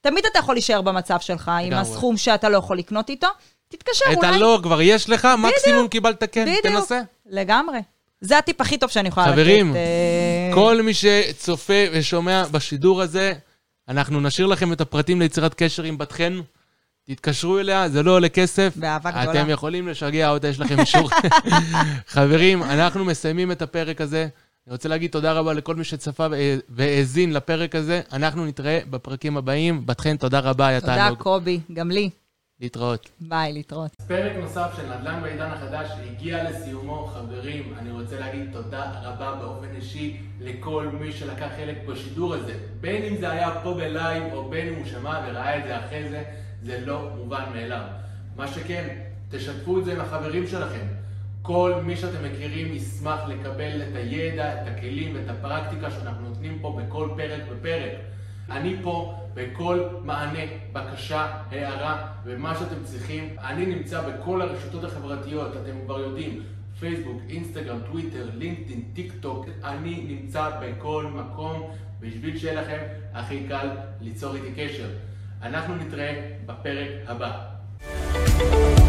תמיד אתה יכול להישאר במצב שלך עם. הסכום שאתה לא יכול לקנות איתו. תתקשר, את אולי... הלא כבר יש לך, מקסימום קיבלת כן, בדיוק. תנסה. לגמרי. זה הטיפ הכי טוב שאני יכולה חברים, לתת. אה, כל מי שצופה ושומע בשידור הזה, אנחנו נשאיר לכם את הפרטים ליצירת קשר עם בתכן. תתקשרו אליה, זה לא עולה כסף. באהבה גדולה. אתם יכולים לשגע אותה, יש לכם אישור. חברים, אנחנו מסיימים את הפרק הזה. אני רוצה להגיד תודה רבה לכל מי שצפה והא- והאזין לפרק הזה. אנחנו נתראה בפרקים הבאים. בת-חן, תודה רבה, היה תודה, תענוג. קובי. גם לי. להתראות. ביי, להתראות. פרק נוסף של נדל"ן בעידן החדש הגיע לסיומו. חברים, אני רוצה להגיד תודה רבה באופן אישי לכל מי שלקח חלק בשידור הזה. בין אם זה היה פה בלייב או בין אם הוא שמע וראה את זה אחרי זה, זה לא מובן מאליו. מה שכן, תשתפו את זה עם החברים שלכם. כל מי שאתם מכירים ישמח לקבל את הידע, את הכלים ואת הפרקטיקה שאנחנו נותנים פה בכל פרק ופרק. אני פה בכל מענה, בקשה, הערה ומה שאתם צריכים. אני נמצא בכל הרשתות החברתיות, אתם כבר יודעים, פייסבוק, אינסטגרם, טוויטר, לינקדאין, טיק טוק. אני נמצא בכל מקום בשביל שיהיה לכם הכי קל ליצור איתי קשר. אנחנו נתראה בפרק הבא.